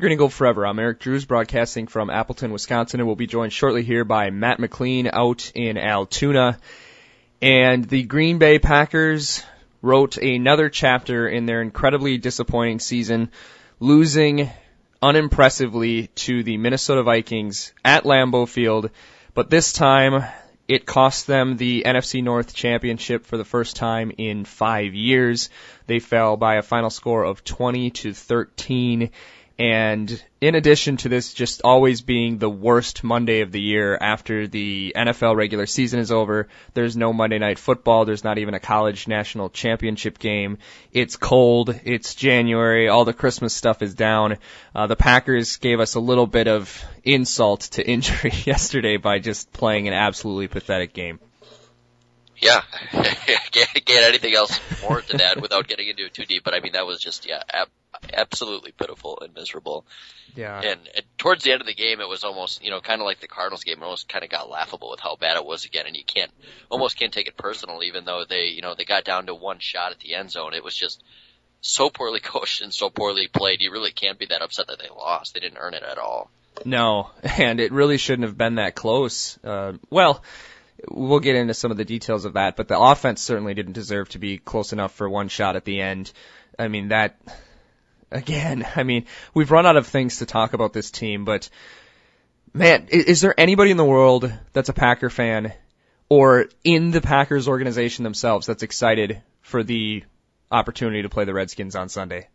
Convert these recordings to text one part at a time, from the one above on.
Green and Gold Forever. I'm Eric Drews, broadcasting from Appleton, Wisconsin, and we'll be joined shortly here by Matt McLean out in Altoona. And the Green Bay Packers wrote another chapter in their incredibly disappointing season, losing unimpressively to the Minnesota Vikings at Lambeau Field. But this time, it cost them the NFC North Championship for the first time in five years. They fell by a final score of 20 to 13 and in addition to this just always being the worst Monday of the year after the NFL regular season is over, there's no Monday night football, there's not even a college national championship game. It's cold, it's January, all the Christmas stuff is down. Uh, the Packers gave us a little bit of insult to injury yesterday by just playing an absolutely pathetic game. Yeah, can't get anything else more to that without getting into it too deep. But I mean, that was just yeah, ab- absolutely pitiful and miserable. Yeah. And, and towards the end of the game, it was almost you know kind of like the Cardinals game. It almost kind of got laughable with how bad it was again, and you can't almost can't take it personal, even though they you know they got down to one shot at the end zone. It was just so poorly coached and so poorly played. You really can't be that upset that they lost. They didn't earn it at all. No, and it really shouldn't have been that close. Uh, well, we'll get into some of the details of that, but the offense certainly didn't deserve to be close enough for one shot at the end. I mean, that, again, I mean, we've run out of things to talk about this team, but man, is, is there anybody in the world that's a Packer fan or in the Packers organization themselves that's excited for the opportunity to play the Redskins on Sunday?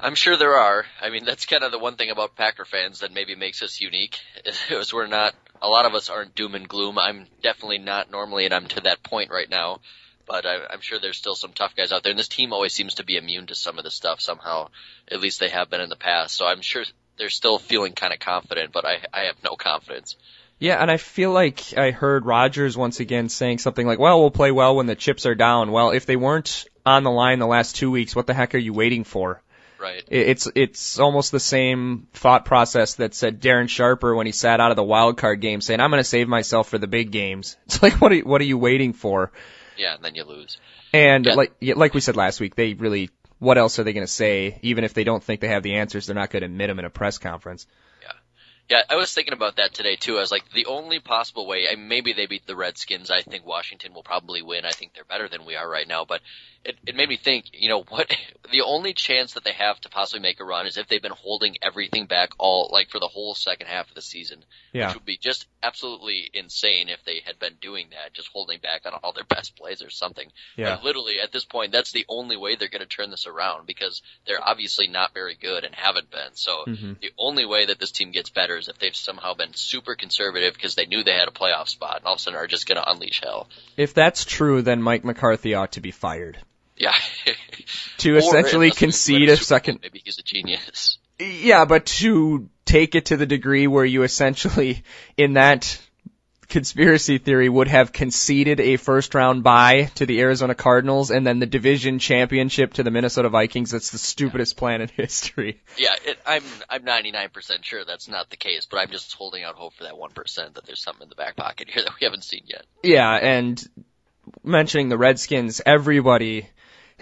I'm sure there are. I mean, that's kind of the one thing about Packer fans that maybe makes us unique is we're not a lot of us aren't doom and gloom. I'm definitely not normally, and I'm to that point right now. But I, I'm sure there's still some tough guys out there, and this team always seems to be immune to some of the stuff somehow. At least they have been in the past. So I'm sure they're still feeling kind of confident, but I, I have no confidence. Yeah, and I feel like I heard Rodgers once again saying something like, "Well, we'll play well when the chips are down." Well, if they weren't on the line the last two weeks, what the heck are you waiting for? Right. It's it's almost the same thought process that said Darren Sharper when he sat out of the wild card game, saying, "I'm going to save myself for the big games." It's like, what are what are you waiting for? Yeah, and then you lose. And Yeah. like like we said last week, they really what else are they going to say? Even if they don't think they have the answers, they're not going to admit them in a press conference. Yeah, yeah. I was thinking about that today too. I was like, the only possible way, and maybe they beat the Redskins. I think Washington will probably win. I think they're better than we are right now. But it, it made me think, you know, what the only chance that they have to possibly make a run is if they've been holding everything back all like for the whole second half of the season, Yeah. which would be just absolutely insane if they had been doing that, just holding back on all their best plays or something. Yeah. Like literally at this point, that's the only way they're going to turn this around because they're obviously not very good and haven't been. So Mhm. the only way that this team gets better is if they've somehow been super conservative because they knew they had a playoff spot and all of a sudden are just going to unleash hell. If that's true, then Mike McCarthy ought to be fired. Yeah. To essentially concede a second Maybe he's a genius. Yeah, but to take it to the degree where you essentially, in that conspiracy theory, would have conceded a first round bye to the Arizona Cardinals and then the division championship to the Minnesota Vikings, that's the stupidest plan in history. Yeah, it, I'm I'm 99% sure that's not the case, but I'm just holding out hope for that 1% that there's something in the back pocket here that we haven't seen yet. Yeah, and mentioning the Redskins, everybody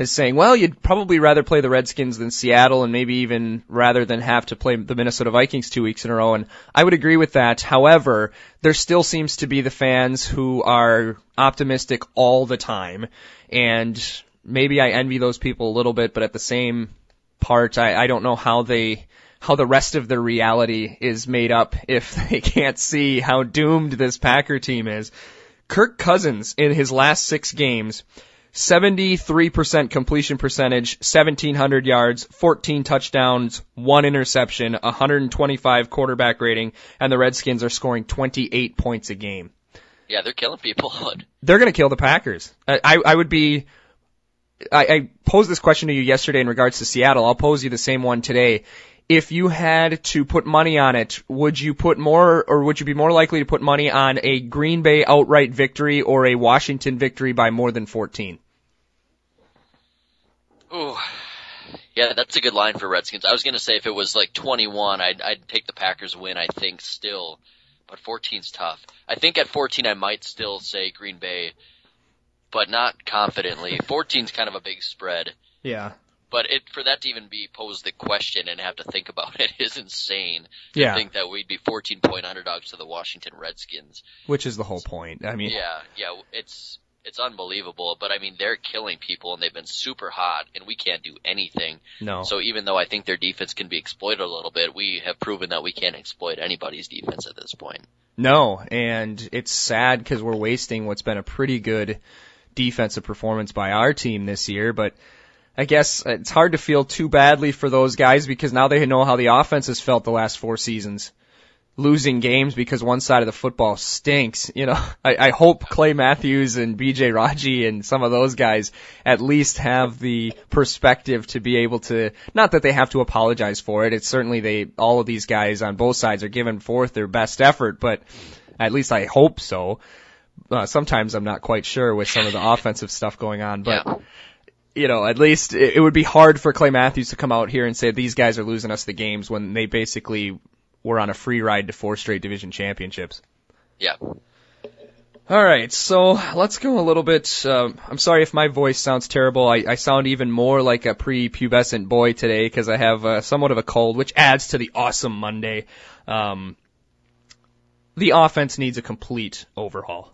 is saying, well, you'd probably rather play the Redskins than Seattle and maybe even rather than have to play the Minnesota Vikings two weeks in a row. And I would agree with that. However, there still seems to be the fans who are optimistic all the time. And maybe I envy those people a little bit, but at the same part, I, I don't know how they, how the rest of their reality is made up if they can't see how doomed this Packer team is. Kirk Cousins in his last six games, 73% completion percentage, 1700 yards, 14 touchdowns, one interception, 125 quarterback rating, and the Redskins are scoring 28 points a game. Yeah, they're killing people. They're going to kill the Packers. I, I, I would be. I, I posed this question to you yesterday in regards to Seattle. I'll pose you the same one today. If you had to put money on it, would you put more, or would you be more likely to put money on a Green Bay outright victory or a Washington victory by more than 14? Ooh. Yeah, that's a good line for Redskins. I was gonna say if it was like 21, I'd, I'd take the Packers win, I think still. But 14's tough. I think at 14 I might still say Green Bay, but not confidently. 14's kind of a big spread. Yeah. But it for that to even be posed the question and have to think about it is insane. To Yeah. think that we'd be 14 point underdogs to the Washington Redskins. Which is the whole point. I mean, Yeah, yeah, it's it's unbelievable. But I mean, they're killing people and they've been super hot, and we can't do anything. no. So even though I think their defense can be exploited a little bit, we have proven that we can't exploit anybody's defense at this point. No, and it's sad because we're wasting what's been a pretty good defensive performance by our team this year, but I guess it's hard to feel too badly for those guys because now they know how the offense has felt the last four seasons. Losing games because one side of the football stinks. You know, I, I hope Clay Matthews and BJ Raji and some of those guys at least have the perspective to be able to, not that they have to apologize for it. It's certainly they, all of these guys on both sides are giving forth their best effort, but at least I hope so. Uh, sometimes I'm not quite sure with some of the offensive stuff going on, but Yeah. You know, at least it, it would be hard for Clay Matthews to come out here and say these guys are losing us the games when they basically were on a free ride to four straight division championships. Yeah. All right, so let's go a little bit. Um, I'm sorry if my voice sounds terrible. I, I sound even more like a pre-pubescent boy today because I have uh, somewhat of a cold, which adds to the awesome Monday. Um, the offense needs a complete overhaul.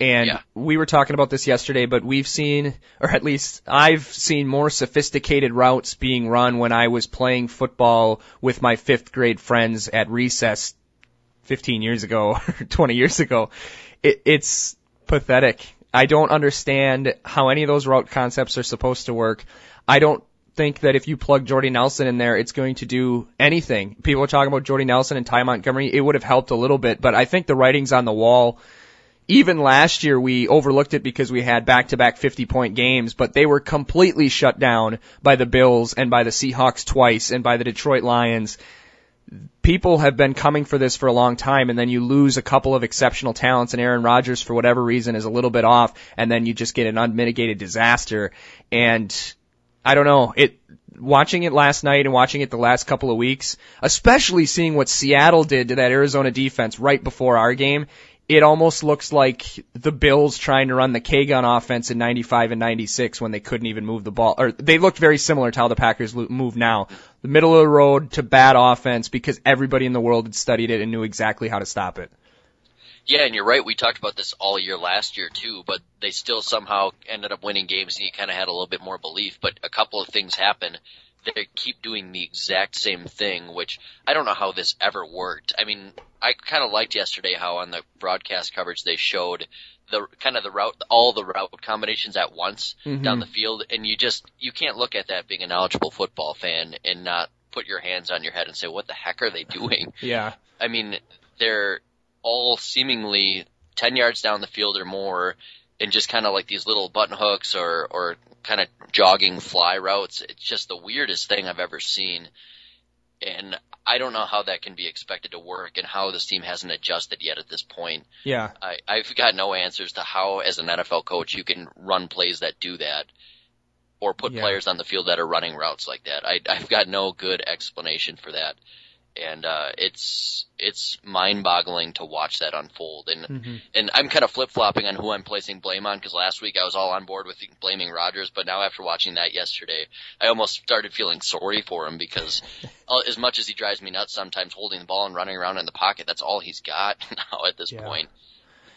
And Yeah. we were talking about this yesterday, but we've seen, or at least I've seen more sophisticated routes being run when I was playing football with my fifth grade friends at recess 15 years ago, or 20 years ago. It, it's pathetic. I don't understand how any of those route concepts are supposed to work. I don't think that if you plug Jordy Nelson in there, it's going to do anything. People are talking about Jordy Nelson and Ty Montgomery. It would have helped a little bit, but I think the writing's on the wall. Even last year we overlooked it because we had back-to-back 50-point games, but they were completely shut down by the Bills and by the Seahawks twice and by the Detroit Lions. People have been coming for this for a long time and then you lose a couple of exceptional talents and Aaron Rodgers for whatever reason is a little bit off and then you just get an unmitigated disaster. And I don't know it watching it last night and watching it the last couple of weeks especially seeing what Seattle did to that Arizona defense right before our game it almost looks like the Bills trying to run the K-gun offense in 95 and 96 when they couldn't even move the ball. Or they looked very similar to how the Packers move now. The middle of the road to bad offense because everybody in the world had studied it and knew exactly how to stop it. Yeah, and you're right. We talked about this all year last year too, but they still somehow ended up winning games, and you kind of had a little bit more belief. But a couple of things happened. They keep doing the exact same thing, which I don't know how this ever worked. I mean, I kind of liked yesterday how on the broadcast coverage they showed the kind of the route, all the route combinations at once Mhm. down the field, and you just you can't look at that being a knowledgeable football fan and not put your hands on your head and say, what the heck are they doing? Yeah. I mean, they're all seemingly 10 yards down the field or more and just kind of like these little button hooks or, or kind of jogging fly routes. It's just the weirdest thing I've ever seen. And I don't know how that can be expected to work and how this team hasn't adjusted yet at this point. Yeah. I, I've got no answers to how, as an NFL coach, you can run plays that do that or put Yeah. players on the field that are running routes like that. I, I've got no good explanation for that. And, uh, it's, it's mind boggling to watch that unfold. And, hmm and I'm kind of flip flopping on who I'm placing blame on because last week I was all on board with blaming Rodgers, but now after watching that yesterday, I almost started feeling sorry for him because uh, as much as he drives me nuts sometimes holding the ball and running around in the pocket, that's all he's got now at this Yeah. point.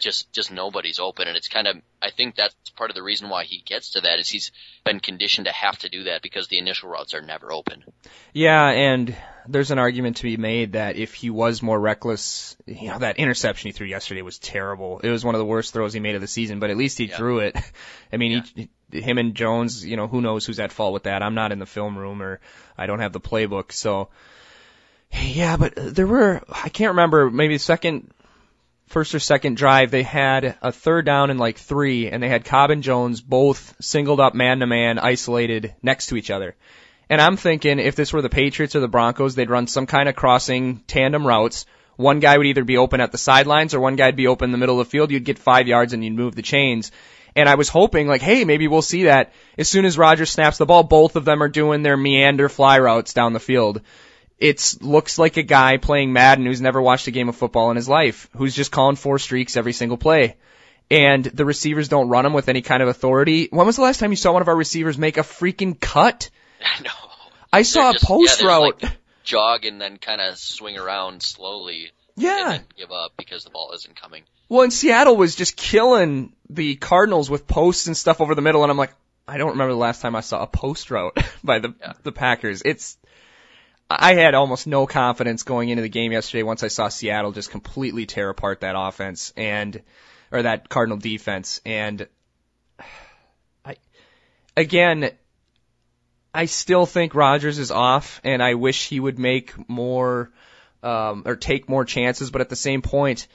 Just, just nobody's open, and it's kind of. I think that's part of the reason why he gets to that is he's been conditioned to have to do that because the initial routes are never open. Yeah, and there's an argument to be made that if he was more reckless, you know, that interception he threw yesterday was terrible. It was one of the worst throws he made of the season, but at least he Yeah. threw it. I mean, he, him and Jones, you know, who knows who's at fault with that. I'm not in the film room or I don't have the playbook, so yeah, but there were I can't remember, maybe second first or second drive, they had a third down and like three, and they had Cobb and Jones both singled up man to man, isolated next to each other. And I'm thinking if this were the Patriots or the Broncos, they'd run some kind of crossing tandem routes. One guy would either be open at the sidelines or one guy'd be open in the middle of the field. You'd get five yards and you'd move the chains. And I was hoping like, hey, maybe we'll see that as soon as Rodgers snaps the ball, both of them are doing their meander fly routes down the field. It looks like a guy playing Madden who's never watched a game of football in his life, who's just calling four streaks every single play. And the receivers don't run them with any kind of authority. When was the last time you saw one of our receivers make a freaking cut? I know. I saw just- a post yeah, route. like- Jog and then kind of swing around slowly yeah. give up because the ball isn't coming. Well, and Seattle was just killing the Cardinals with posts and stuff over the middle, and I'm like, I don't remember the last time I saw a post route by the Yeah. the Packers. It's I had almost no confidence going into the game yesterday once I saw Seattle just completely tear apart that offense and or that Cardinal defense and I again I still think Rodgers is off and I wish he would make more um or take more chances but at the same point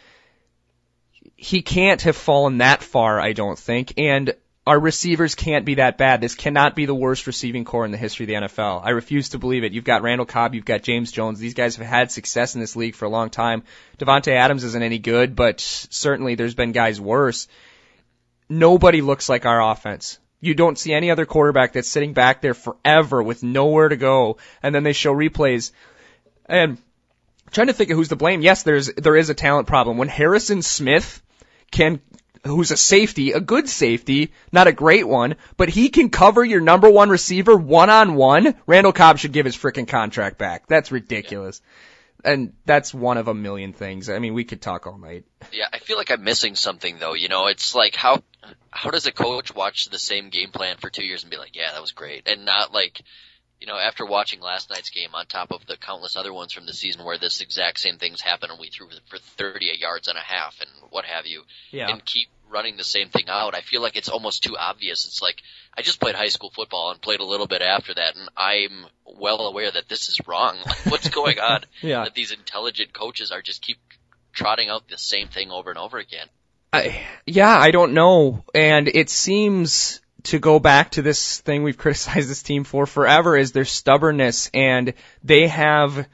he can't have fallen that far, I don't think. And our receivers can't be that bad. This cannot be the worst receiving corps in the history of the NFL. I refuse to believe it. You've got Randall Cobb, you've got James Jones. These guys have had success in this league for a long time. Davante Adams isn't any good, but certainly there's been guys worse. Nobody looks like our offense. You don't see any other quarterback that's sitting back there forever with nowhere to go, and then they show replays. And trying to think of who's to blame. Yes, there's there is a talent problem. When Harrison Smith can who's a safety, a good safety, not a great one, but he can cover your number one receiver one on one, Randall Cobb should give his freaking contract back. That's ridiculous. And that's one of a million things. I mean, we could talk all night. Yeah, I feel like I'm missing something though. You know, it's like how how does a coach watch the same game plan for two years and be like, yeah, that was great, and not like, you know, after watching last night's game on top of the countless other ones from the season where this exact same things happened and we threw for 38 yards and a half and what have you, Yeah. and keep running the same thing out. I feel like it's almost too obvious. It's like I just played high school football and played a little bit after that, and I'm well aware that this is wrong. Like, what's going on? Yeah. That these intelligent coaches are just keep trotting out the same thing over and over again. I, yeah, I don't know. And it seems to go back to this thing we've criticized this team for forever is their stubbornness and they have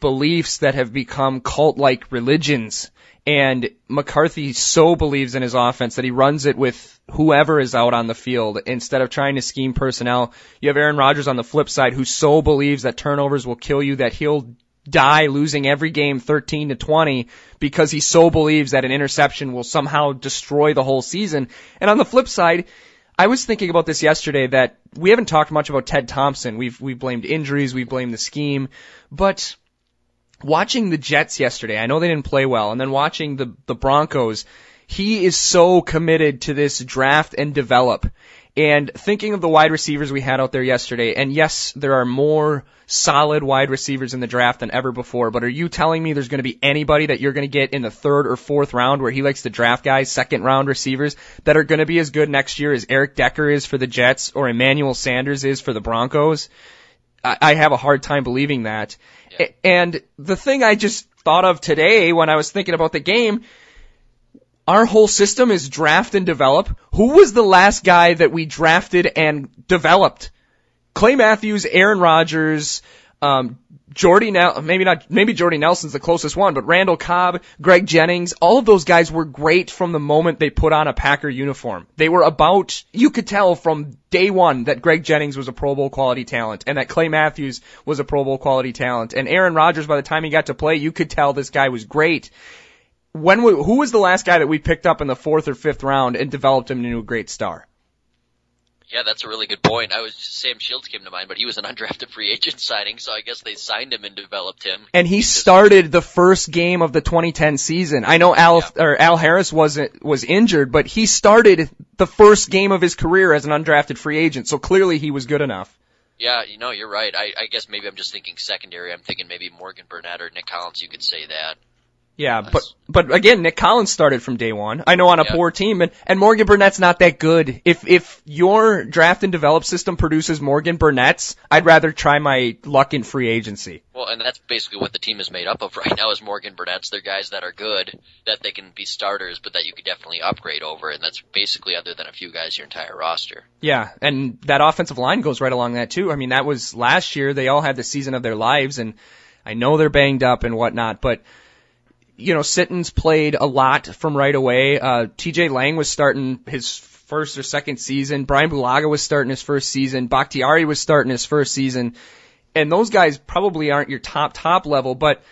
beliefs that have become cult-like religions. And McCarthy so believes in his offense that he runs it with whoever is out on the field instead of trying to scheme personnel. You have Aaron Rodgers on the flip side who so believes that turnovers will kill you that he'll die losing every game 13 to 20 because he so believes that an interception will somehow destroy the whole season. And on the flip side, I was thinking about this yesterday that we haven't talked much about Ted Thompson. We've we've blamed injuries, we've blamed the scheme, but watching the Jets yesterday, I know they didn't play well, and then watching the the Broncos, he is so committed to this draft and develop. And thinking of the wide receivers we had out there yesterday, and yes, there are more solid wide receivers in the draft than ever before, but are you telling me there's going to be anybody that you're going to get in the third or fourth round where he likes to draft guys, second round receivers, that are going to be as good next year as Eric Decker is for the Jets or Emmanuel Sanders is for the Broncos? I, I have a hard time believing that. A- And the thing I just thought of today when I was thinking about the game, our whole system is draft and develop. Who was the last guy that we drafted and developed? Clay Matthews, Aaron Rodgers, um, Jordy Nel, maybe not, maybe Jordy Nelson's the closest one, but Randall Cobb, Greg Jennings, all of those guys were great from the moment they put on a Packer uniform. They were about, you could tell from day one that Greg Jennings was a Pro Bowl quality talent and that Clay Matthews was a Pro Bowl quality talent. And Aaron Rodgers, by the time he got to play, you could tell this guy was great. When, we, who was the last guy that we picked up in the fourth or fifth round and developed him into a great star? Yeah, that's a really good point. I was Sam Shields came to mind, but he was an undrafted free agent signing, so I guess they signed him and developed him. and he started the first game of the 2010 season. I know Al or Al Harris wasn't was injured, but he started the first game of his career as an undrafted free agent. So clearly he was good enough. Yeah, you know, you're right. I, I guess maybe I'm just thinking secondary. I'm thinking maybe Morgan Burnett or Nick Collins. You could say that. Yeah, but but again, Nick Collins started from day one. I know on a Yeah. poor team, and and Morgan Burnett's not that good. If if your draft and develop system produces Morgan Burnett's, I'd rather try my luck in free agency. Well, and that's basically what the team is made up of right now is Morgan Burnett's. They're guys that are good, that they can be starters, but that you could definitely upgrade over, and that's basically other than a few guys your entire roster. Yeah, and that offensive line goes right along that too. I mean, that was last year. They all had the season of their lives, and I know they're banged up and whatnot, but you know, Sitton's played a lot from right away. Uh, TJ Lang was starting his first or second season. Brian Bulaga was starting his first season. Bakhtiari was starting his first season. And those guys probably aren't your top, top level, but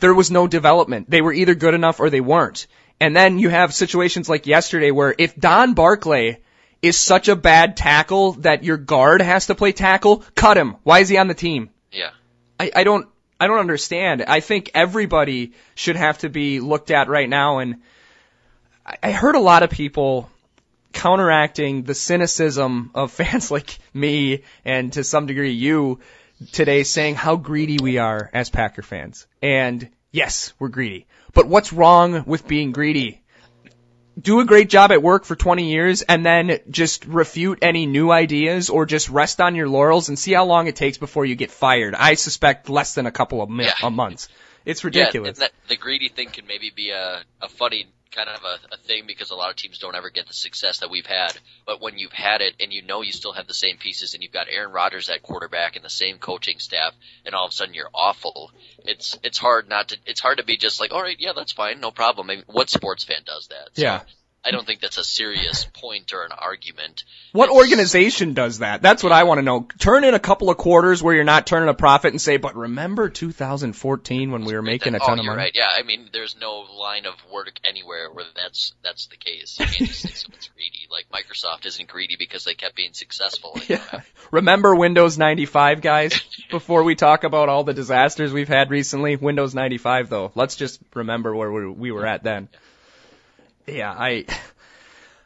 there was no development. They were either good enough or they weren't. And then you have situations like yesterday where if Don Barclay is such a bad tackle that your guard has to play tackle, cut him. Why is he on the team? Yeah. I, I don't I don't understand. I think everybody should have to be looked at right now and I, heard a lot of people counteracting the cynicism of fans like me and to some degree you today saying how greedy we are as Packer fans. And yes, we're greedy. But what's wrong with being greedy? Do a great job at work for 20 years and then just refute any new ideas or just rest on your laurels and see how long it takes before you get fired. I suspect less than a couple of mi- Yeah. months. It's ridiculous. Yeah, and that, the greedy thing can maybe be a, a funny kind of a, a thing because a lot of teams don't ever get the success that we've had. But when you've had it and you know you still have the same pieces and you've got Aaron Rodgers at quarterback and the same coaching staff and all of a sudden you're awful, it's it's hard not to it's hard to be just like, all right, yeah, that's fine, no problem. I mean, what sports fan does that? So Yeah. I don't think that's a serious point or an argument. What It's- organization does that? That's what I want to know. Turn in a couple of quarters where you're not turning a profit and say, but remember 2014 when we were making a oh, ton of oh, you're money? right. Yeah, I mean, there's no line of work anywhere where that's that's the case. You can't just say someone's greedy. Like Microsoft isn't greedy because they kept being successful. Yeah. Remember Windows 95, guys? Before we talk about all the disasters we've had recently, Windows 95 though. Let's just remember where we we were at then. Yeah, I,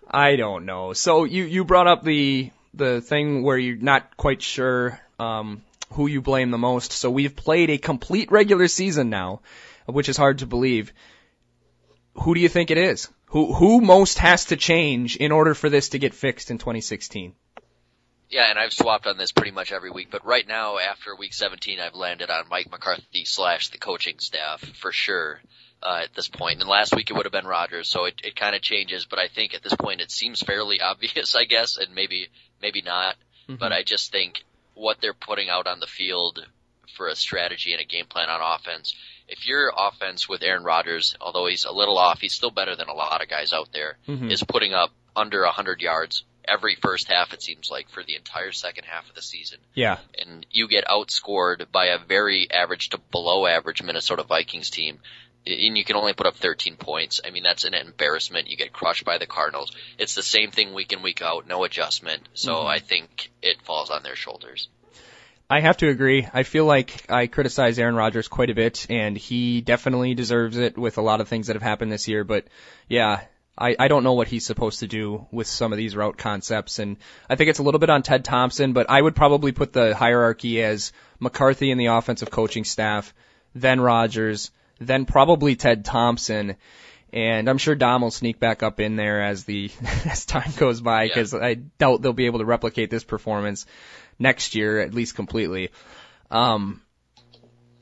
I don't know. So you, you brought up the, the thing where you're not quite sure, um, who you blame the most. So we've played a complete regular season now, which is hard to believe. Who do you think it is? Who, who most has to change in order for this to get fixed in 2016? Yeah, and I've swapped on this pretty much every week, but right now, after week 17, I've landed on Mike McCarthy slash the coaching staff for sure. Uh, at this point, and last week it would have been Rodgers, so it, it kind of changes. But I think at this point it seems fairly obvious, I guess, and maybe maybe not. But I just think what they're putting out on the field for a strategy and a game plan on offense. If your offense with Aaron Rodgers, although he's a little off, he's still better than a lot of guys out there, Mhm. is putting up under 100 yards every first half, it seems like, for the entire second half of the season. Yeah. And you get outscored by a very average to below average Minnesota Vikings team. And you can only put up 13 points. I mean, that's an embarrassment. You get crushed by the Cardinals. It's the same thing week in, week out, no adjustment. So Mhm. I think it falls on their shoulders. I have to agree. I feel like I criticize Aaron Rodgers quite a bit, and he definitely deserves it with a lot of things that have happened this year. But yeah, I, I don't know what he's supposed to do with some of these route concepts, and I think it's a little bit on Ted Thompson. But I would probably put the hierarchy as McCarthy and the offensive coaching staff, then Rodgers, then probably Ted Thompson. And I'm sure Dom will sneak back up in there as the as time goes by Yeah. because I doubt they'll be able to replicate this performance next year at least completely. Um,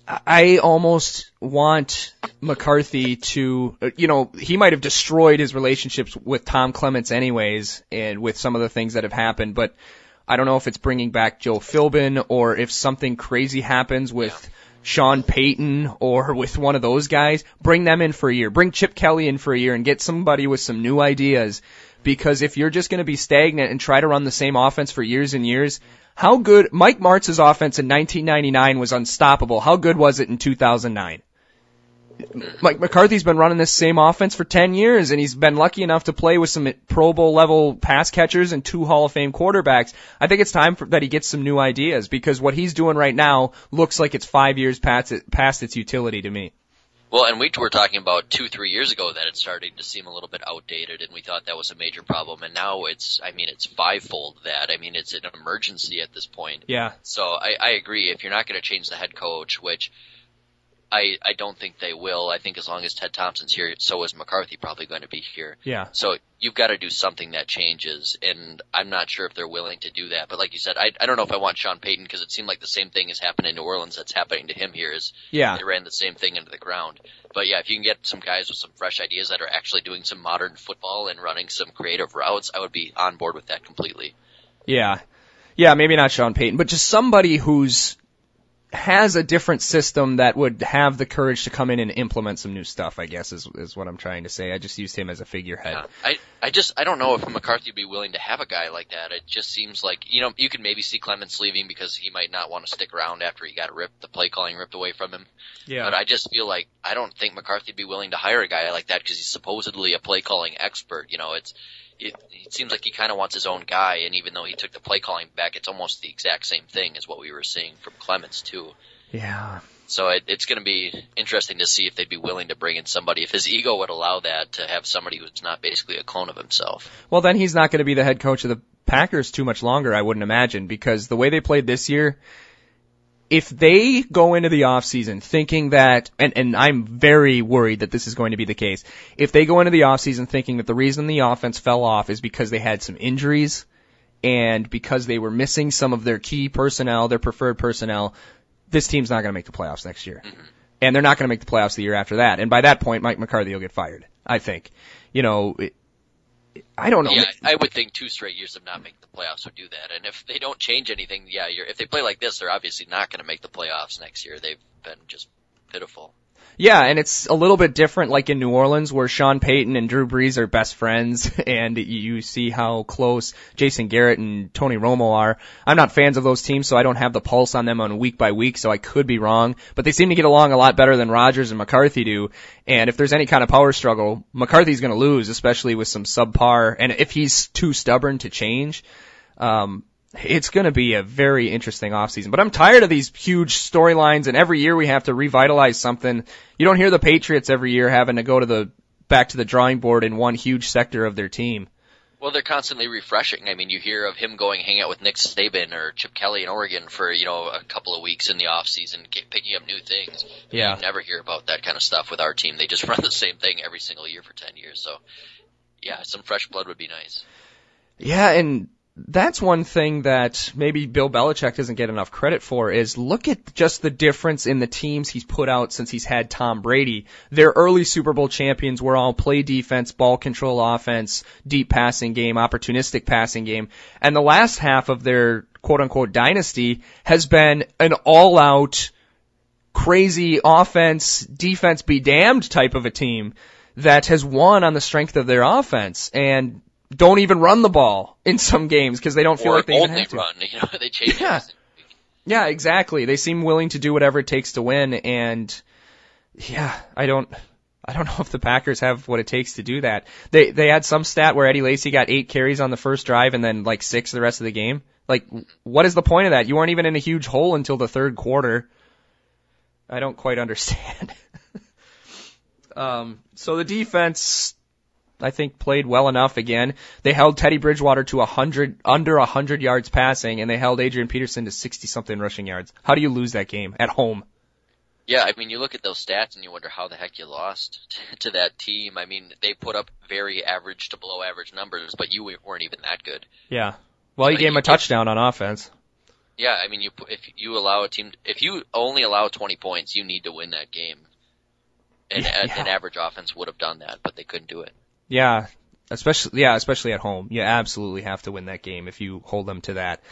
I almost want McCarthy to, you know, he might have destroyed his relationships with Tom Clements anyways, and with some of the things that have happened, but I don't know if it's bringing back Joe Philbin or if something crazy happens with Sean Payton or with one of those guys. Bring them in for a year. Bring Chip Kelly in for a year and get somebody with some new ideas. Because if you're just going to be stagnant and try to run the same offense for years and years, how good Mike Martz's offense in 1999 was unstoppable. How good was it in 2009? Mike McCarthy's been running this same offense for 10 years and he's been lucky enough to play with some Pro Bowl level pass catchers and two Hall of Fame quarterbacks. I think it's time for, that he gets some new ideas because what he's doing right now looks like it's five years past, it, past its utility to me. Well, and we were talking about two, three years ago that it's starting to seem a little bit outdated, and we thought that was a major problem. And now it's, I mean, it's fivefold that. I mean, it's an emergency at this point. Yeah. So I, I agree. If you're not going to change the head coach, which I I don't think they will. I think as long as Ted Thompson's here, so is McCarthy probably going to be here. Yeah. So you've got to do something that changes, and I'm not sure if they're willing to do that. But like you said, I I don't know if I want Sean Payton because it seemed like the same thing has happened in New Orleans that's happening to him here. Is Yeah. they ran the same thing into the ground. But yeah, if you can get some guys with some fresh ideas that are actually doing some modern football and running some creative routes, I would be on board with that completely. Yeah. Yeah, maybe not Sean Payton, but just somebody who's has a different system that would have the courage to come in and implement some new stuff, I guess is is what I'm trying to say. I just used him as a figurehead. Yeah. I I just I don't know if McCarthy would be willing to have a guy like that. It just seems like you know you could maybe see Clements leaving because he might not want to stick around after he got ripped, the play calling ripped away from him. Yeah. But I just feel like I don't think McCarthy would be willing to hire a guy like that because he's supposedly a play calling expert. You know, it's it, it seems like he kind of wants his own guy, and even though he took the play calling back, it's almost the exact same thing as what we were seeing from Clements too. Yeah. So it, it's going to be interesting to see if they'd be willing to bring in somebody, if his ego would allow that, to have somebody who's not basically a clone of himself. Well, then he's not going to be the head coach of the Packers too much longer, I wouldn't imagine, because the way they played this year, if they go into the offseason thinking that, and, and I'm very worried that this is going to be the case, if they go into the offseason thinking that the reason the offense fell off is because they had some injuries and because they were missing some of their key personnel, their preferred personnel, this team's not going to make the playoffs next year. Mm-hmm. And they're not going to make the playoffs the year after that. And by that point, Mike McCarthy will get fired. I think. You know, it, I don't know. Yeah, I would think two straight years of not making the playoffs would do that. And if they don't change anything, yeah, if they play like this, they're obviously not going to make the playoffs next year. They've been just pitiful. Yeah, and it's a little bit different like in New Orleans where Sean Payton and Drew Brees are best friends and you see how close Jason Garrett and Tony Romo are. I'm not fans of those teams so I don't have the pulse on them on week by week so I could be wrong, but they seem to get along a lot better than Rodgers and McCarthy do. And if there's any kind of power struggle, McCarthy's going to lose, especially with some subpar and if he's too stubborn to change, um, it's going to be a very interesting offseason. But I'm tired of these huge storylines, and every year we have to revitalize something. You don't hear the Patriots every year having to go to the back to the drawing board in one huge sector of their team. Well, they're constantly refreshing. I mean, you hear of him going hang out with Nick Saban or Chip Kelly in Oregon for you know a couple of weeks in the off season, picking up new things. Yeah, you never hear about that kind of stuff with our team. They just run the same thing every single year for ten years. So, yeah, some fresh blood would be nice. Yeah, and that's one thing that maybe Bill Belichick doesn't get enough credit for is look at just the difference in the teams he's put out since he's had Tom Brady. Their early Super Bowl champions were all play defense, ball control offense, deep passing game, opportunistic passing game. And the last half of their quote unquote dynasty has been an all out crazy offense, defense be damned type of a team that has won on the strength of their offense. And don't even run the ball in some games because they don't feel or like they even have to. Run, you know, they change yeah. Yeah, exactly. They seem willing to do whatever it takes to win and yeah, I don't I don't know if the Packers have what it takes to do that. They they had some stat where Eddie Lacy got 8 carries on the first drive and then like 6 the rest of the game. Like what is the point of that? You weren't even in a huge hole until the third quarter. I don't quite understand. um so the defense I think played well enough again. They held Teddy Bridgewater to a hundred, under a hundred yards passing, and they held Adrian Peterson to sixty something rushing yards. How do you lose that game at home? Yeah, I mean, you look at those stats and you wonder how the heck you lost to that team. I mean, they put up very average to below average numbers, but you weren't even that good. Yeah. Well, you gave him a touchdown on offense. Yeah, I mean, you if you allow a team, if you only allow 20 points, you need to win that game. And yeah. an average offense would have done that, but they couldn't do it. Yeah, especially yeah, especially at home. You absolutely have to win that game if you hold them to that.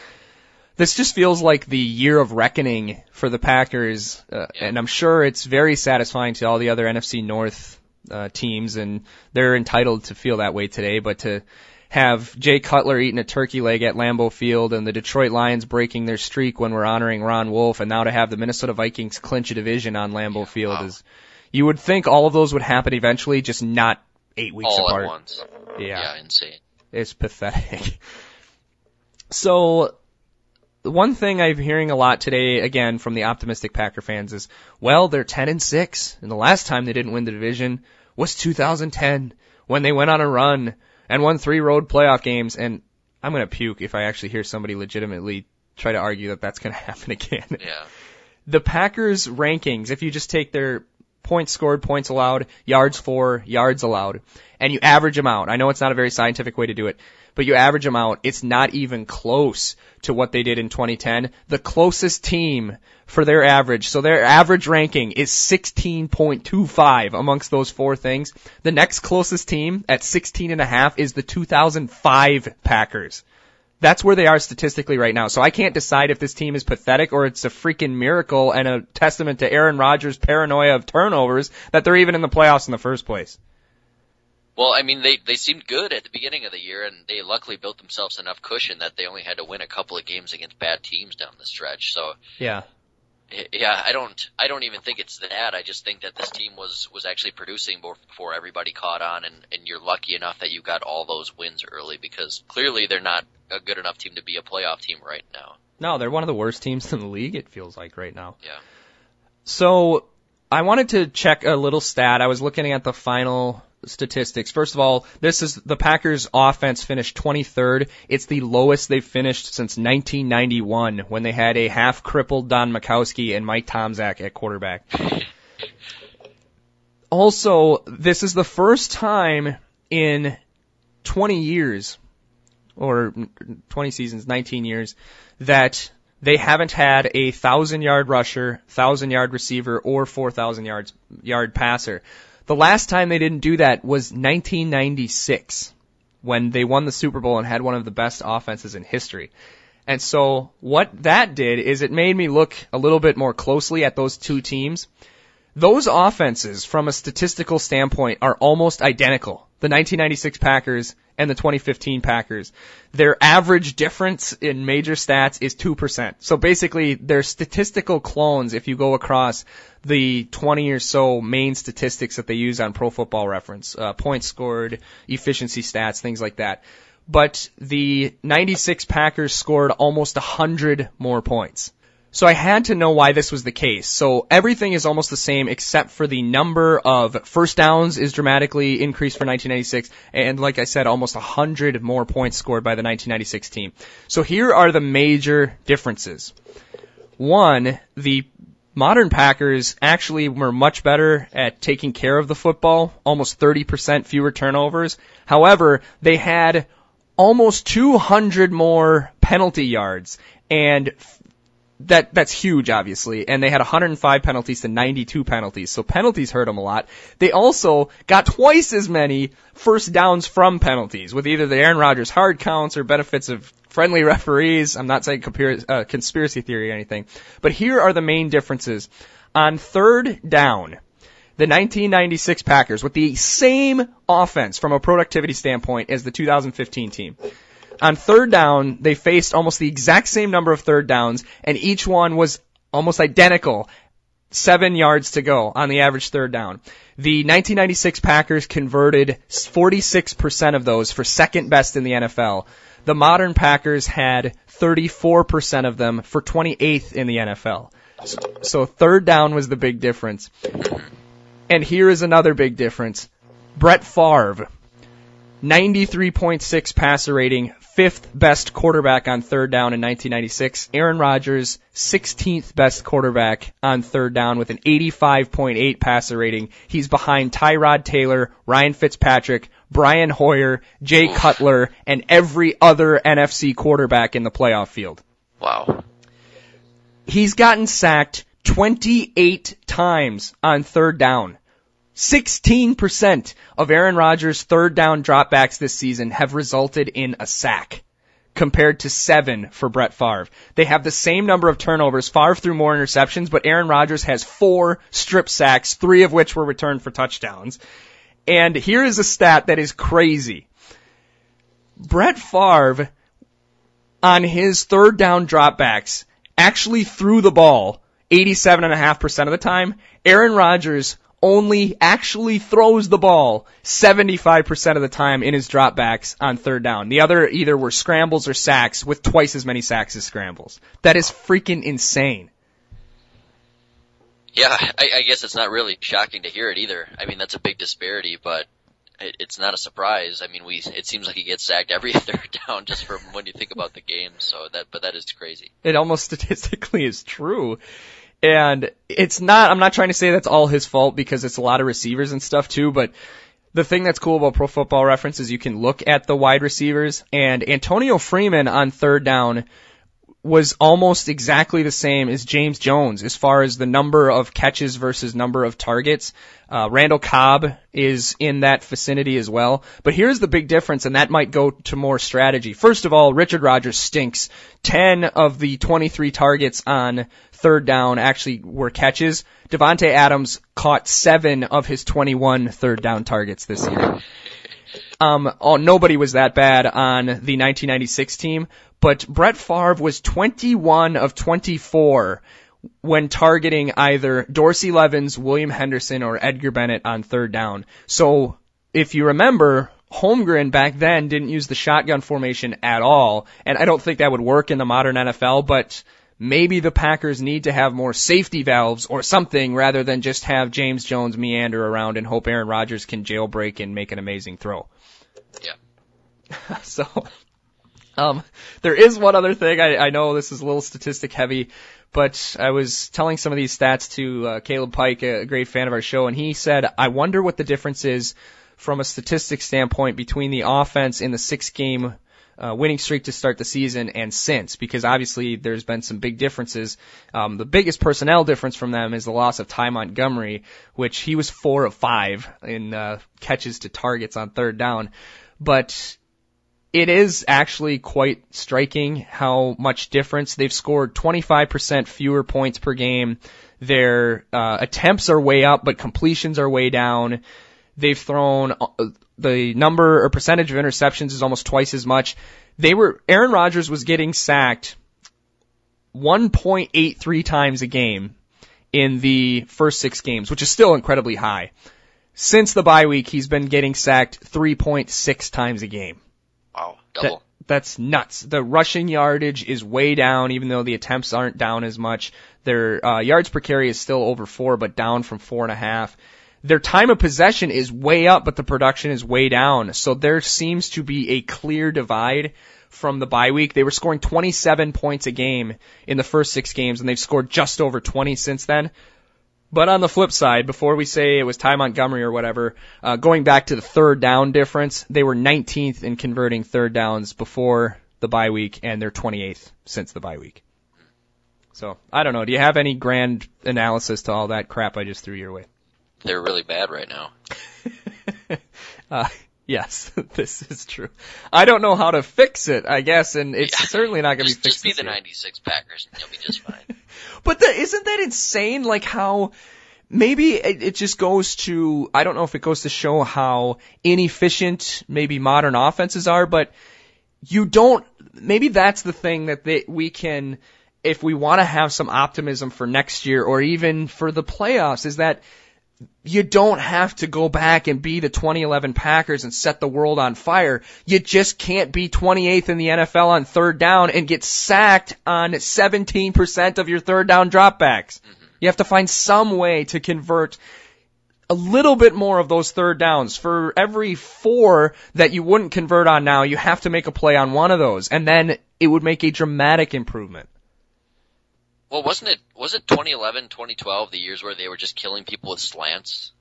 This just feels like the year of reckoning for the Packers, uh, and I'm sure it's very satisfying to all the other NFC North uh, teams, and they're entitled to feel that way today. But to have Jay Cutler eating a turkey leg at Lambeau Field and the Detroit Lions breaking their streak when we're honoring Ron Wolf, and now to have the Minnesota Vikings clinch a division on Lambeau yeah, Field wow. is. You would think all of those would happen eventually, just not eight weeks All apart. At once. Yeah. Yeah, insane. It's pathetic. so, one thing I'm hearing a lot today, again, from the optimistic Packer fans is, well, they're 10 and 6, and the last time they didn't win the division was 2010, when they went on a run and won three road playoff games, and I'm gonna puke if I actually hear somebody legitimately try to argue that that's gonna happen again. Yeah. The Packers rankings, if you just take their points scored, points allowed, yards for, yards allowed, and you average them out. I know it's not a very scientific way to do it, but you average them out. It's not even close to what they did in 2010. The closest team for their average, so their average ranking is 16.25 amongst those four things. The next closest team at 16 and a half is the 2005 Packers. That's where they are statistically right now. So I can't decide if this team is pathetic or it's a freaking miracle and a testament to Aaron Rodgers' paranoia of turnovers that they're even in the playoffs in the first place. Well, I mean, they they seemed good at the beginning of the year, and they luckily built themselves enough cushion that they only had to win a couple of games against bad teams down the stretch. So yeah, Yeah, I don't. I don't even think it's that. I just think that this team was was actually producing before everybody caught on, and and you're lucky enough that you got all those wins early because clearly they're not a good enough team to be a playoff team right now. No, they're one of the worst teams in the league. It feels like right now. Yeah. So I wanted to check a little stat. I was looking at the final statistics. First of all, this is the Packers offense finished 23rd. It's the lowest they've finished since 1991 when they had a half crippled Don Majkowski and Mike Tomczak at quarterback. Also, this is the first time in 20 years or 20 seasons, 19 years that they haven't had a thousand yard rusher, thousand yard receiver, or 4,000 yards yard passer. The last time they didn't do that was 1996 when they won the Super Bowl and had one of the best offenses in history. And so what that did is it made me look a little bit more closely at those two teams. Those offenses, from a statistical standpoint, are almost identical. The 1996 Packers and the 2015 Packers. Their average difference in major stats is 2%. So basically, they're statistical clones if you go across the 20 or so main statistics that they use on Pro Football Reference. Uh, points scored, efficiency stats, things like that. But the 96 Packers scored almost 100 more points. So I had to know why this was the case. So everything is almost the same except for the number of first downs is dramatically increased for 1996 and like I said almost 100 more points scored by the 1996 team. So here are the major differences. One, the modern Packers actually were much better at taking care of the football, almost 30% fewer turnovers. However, they had almost 200 more penalty yards and that that's huge, obviously. And they had 105 penalties to 92 penalties, so penalties hurt them a lot. They also got twice as many first downs from penalties, with either the Aaron Rodgers hard counts or benefits of friendly referees. I'm not saying uh, conspiracy theory or anything, but here are the main differences. On third down, the 1996 Packers with the same offense from a productivity standpoint as the 2015 team on third down, they faced almost the exact same number of third downs, and each one was almost identical. Seven yards to go on the average third down. The 1996 Packers converted 46% of those for second best in the NFL. The modern Packers had 34% of them for 28th in the NFL. So third down was the big difference. And here is another big difference. Brett Favre, 93.6 passer rating, fifth best quarterback on third down in 1996. Aaron Rodgers, 16th best quarterback on third down with an 85.8 passer rating. He's behind Tyrod Taylor, Ryan Fitzpatrick, Brian Hoyer, Jay Cutler, and every other NFC quarterback in the playoff field. Wow. He's gotten sacked 28 times on third down. 16% of Aaron Rodgers' third down dropbacks this season have resulted in a sack compared to seven for Brett Favre. They have the same number of turnovers. Favre threw more interceptions, but Aaron Rodgers has four strip sacks, three of which were returned for touchdowns. And here is a stat that is crazy. Brett Favre, on his third down dropbacks, actually threw the ball 87.5% of the time. Aaron Rodgers only actually throws the ball 75% of the time in his dropbacks on third down. The other either were scrambles or sacks with twice as many sacks as scrambles. That is freaking insane. Yeah, I, I guess it's not really shocking to hear it either. I mean, that's a big disparity, but it, it's not a surprise. I mean, we it seems like he gets sacked every third down just from when you think about the game. So that, but that is crazy. It almost statistically is true. And it's not, I'm not trying to say that's all his fault because it's a lot of receivers and stuff too, but the thing that's cool about Pro Football Reference is you can look at the wide receivers. And Antonio Freeman on third down was almost exactly the same as James Jones as far as the number of catches versus number of targets. Uh, Randall Cobb is in that vicinity as well. But here's the big difference, and that might go to more strategy. First of all, Richard Rodgers stinks. 10 of the 23 targets on third down actually were catches. Davante Adams caught 7 of his 21 third down targets this year. Um, oh, nobody was that bad on the 1996 team, but Brett Favre was 21 of 24 when targeting either Dorsey Levens, William Henderson, or Edgar Bennett on third down. So if you remember, Holmgren back then didn't use the shotgun formation at all, and I don't think that would work in the modern NFL, but maybe the Packers need to have more safety valves or something rather than just have James Jones meander around and hope Aaron Rodgers can jailbreak and make an amazing throw. Yeah. so, um, there is one other thing. I, I know this is a little statistic heavy, but I was telling some of these stats to uh, Caleb Pike, a great fan of our show, and he said, I wonder what the difference is from a statistics standpoint between the offense in the six game uh, winning streak to start the season and since, because obviously there's been some big differences. Um, the biggest personnel difference from them is the loss of Ty Montgomery, which he was four of five in uh, catches to targets on third down. But it is actually quite striking how much difference they've scored 25% fewer points per game. Their uh, attempts are way up, but completions are way down. They've thrown uh, the number or percentage of interceptions is almost twice as much. They were Aaron Rodgers was getting sacked 1.83 times a game in the first six games, which is still incredibly high. Since the bye week, he's been getting sacked 3.6 times a game. Double. That, that's nuts. The rushing yardage is way down, even though the attempts aren't down as much. Their uh, yards per carry is still over four, but down from four and a half. Their time of possession is way up, but the production is way down. So there seems to be a clear divide from the bye week. They were scoring 27 points a game in the first six games, and they've scored just over 20 since then. But on the flip side, before we say it was Ty Montgomery or whatever, uh, going back to the third down difference, they were 19th in converting third downs before the bye week, and they're 28th since the bye week. So I don't know. Do you have any grand analysis to all that crap I just threw your way? They're really bad right now. uh, yes, this is true. I don't know how to fix it, I guess, and it's yeah. certainly not going to be fixed. Just be the year. 96 Packers and you'll be just fine. but the, isn't that insane? Like how, maybe it, it just goes to, I don't know if it goes to show how inefficient maybe modern offenses are, but you don't, maybe that's the thing that they, we can, if we want to have some optimism for next year or even for the playoffs, is that you don't have to go back and be the 2011 Packers and set the world on fire. You just can't be 28th in the NFL on third down and get sacked on 17% of your third down dropbacks. Mm-hmm. You have to find some way to convert a little bit more of those third downs. For every four that you wouldn't convert on now, you have to make a play on one of those. And then it would make a dramatic improvement. Well, wasn't it was it 2011, 2012, the years where they were just killing people with slants?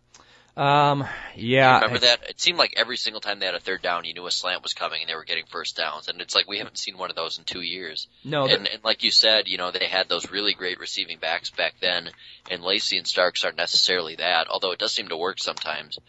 Um, yeah. remember that? It seemed like every single time they had a third down, you knew a slant was coming and they were getting first downs. And it's like we haven't seen one of those in two years. No. And, and like you said, you know, they had those really great receiving backs back then, and Lacy and Starks aren't necessarily that, although it does seem to work sometimes.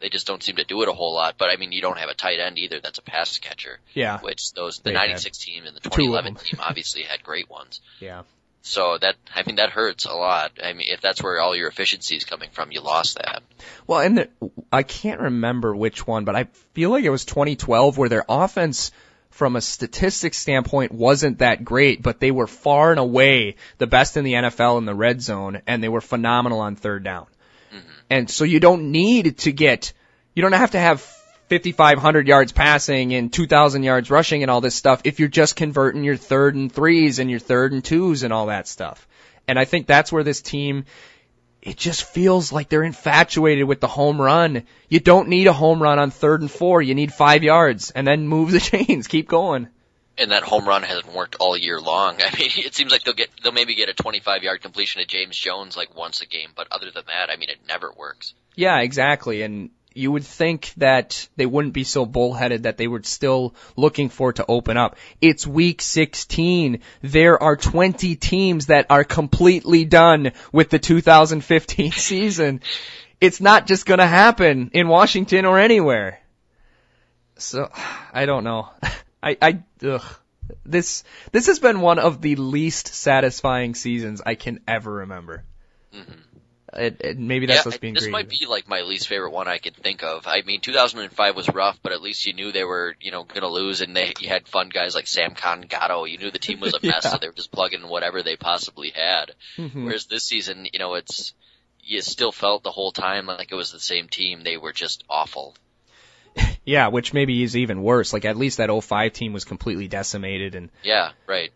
They just don't seem to do it a whole lot. But I mean, you don't have a tight end either that's a pass catcher. Yeah. Which those, the 96 team and the 2011 team obviously had great ones. Yeah. So that I mean that hurts a lot. I mean if that's where all your efficiency is coming from, you lost that. Well, and the, I can't remember which one, but I feel like it was 2012 where their offense from a statistics standpoint wasn't that great, but they were far and away the best in the NFL in the red zone and they were phenomenal on third down. Mm-hmm. And so you don't need to get you don't have to have 5,500 yards passing and 2,000 yards rushing and all this stuff if you're just converting your third and threes and your third and twos and all that stuff. And I think that's where this team, it just feels like they're infatuated with the home run. You don't need a home run on third and four. You need five yards and then move the chains. Keep going. And that home run hasn't worked all year long. I mean, it seems like they'll get, they'll maybe get a 25 yard completion to James Jones like once a game, but other than that, I mean, it never works. Yeah, exactly. And you would think that they wouldn't be so bullheaded that they were still looking for to open up. It's week 16. There are 20 teams that are completely done with the 2015 season. It's not just gonna happen in Washington or anywhere. So, I don't know. I, I, ugh. This, this has been one of the least satisfying seasons I can ever remember. Mm-hmm. It, it, maybe that's yeah, us being this greedy. might be like my least favorite one I could think of. I mean, 2005 was rough, but at least you knew they were, you know, gonna lose, and they you had fun guys like Samkon Gado. You knew the team was a mess, Yeah. so they were just plugging in whatever they possibly had. Mhm. Whereas this season, you know, it's you still felt the whole time like it was the same team. They were just awful. Yeah, which maybe is even worse. Like at least that 05 team was completely decimated and Yeah, right.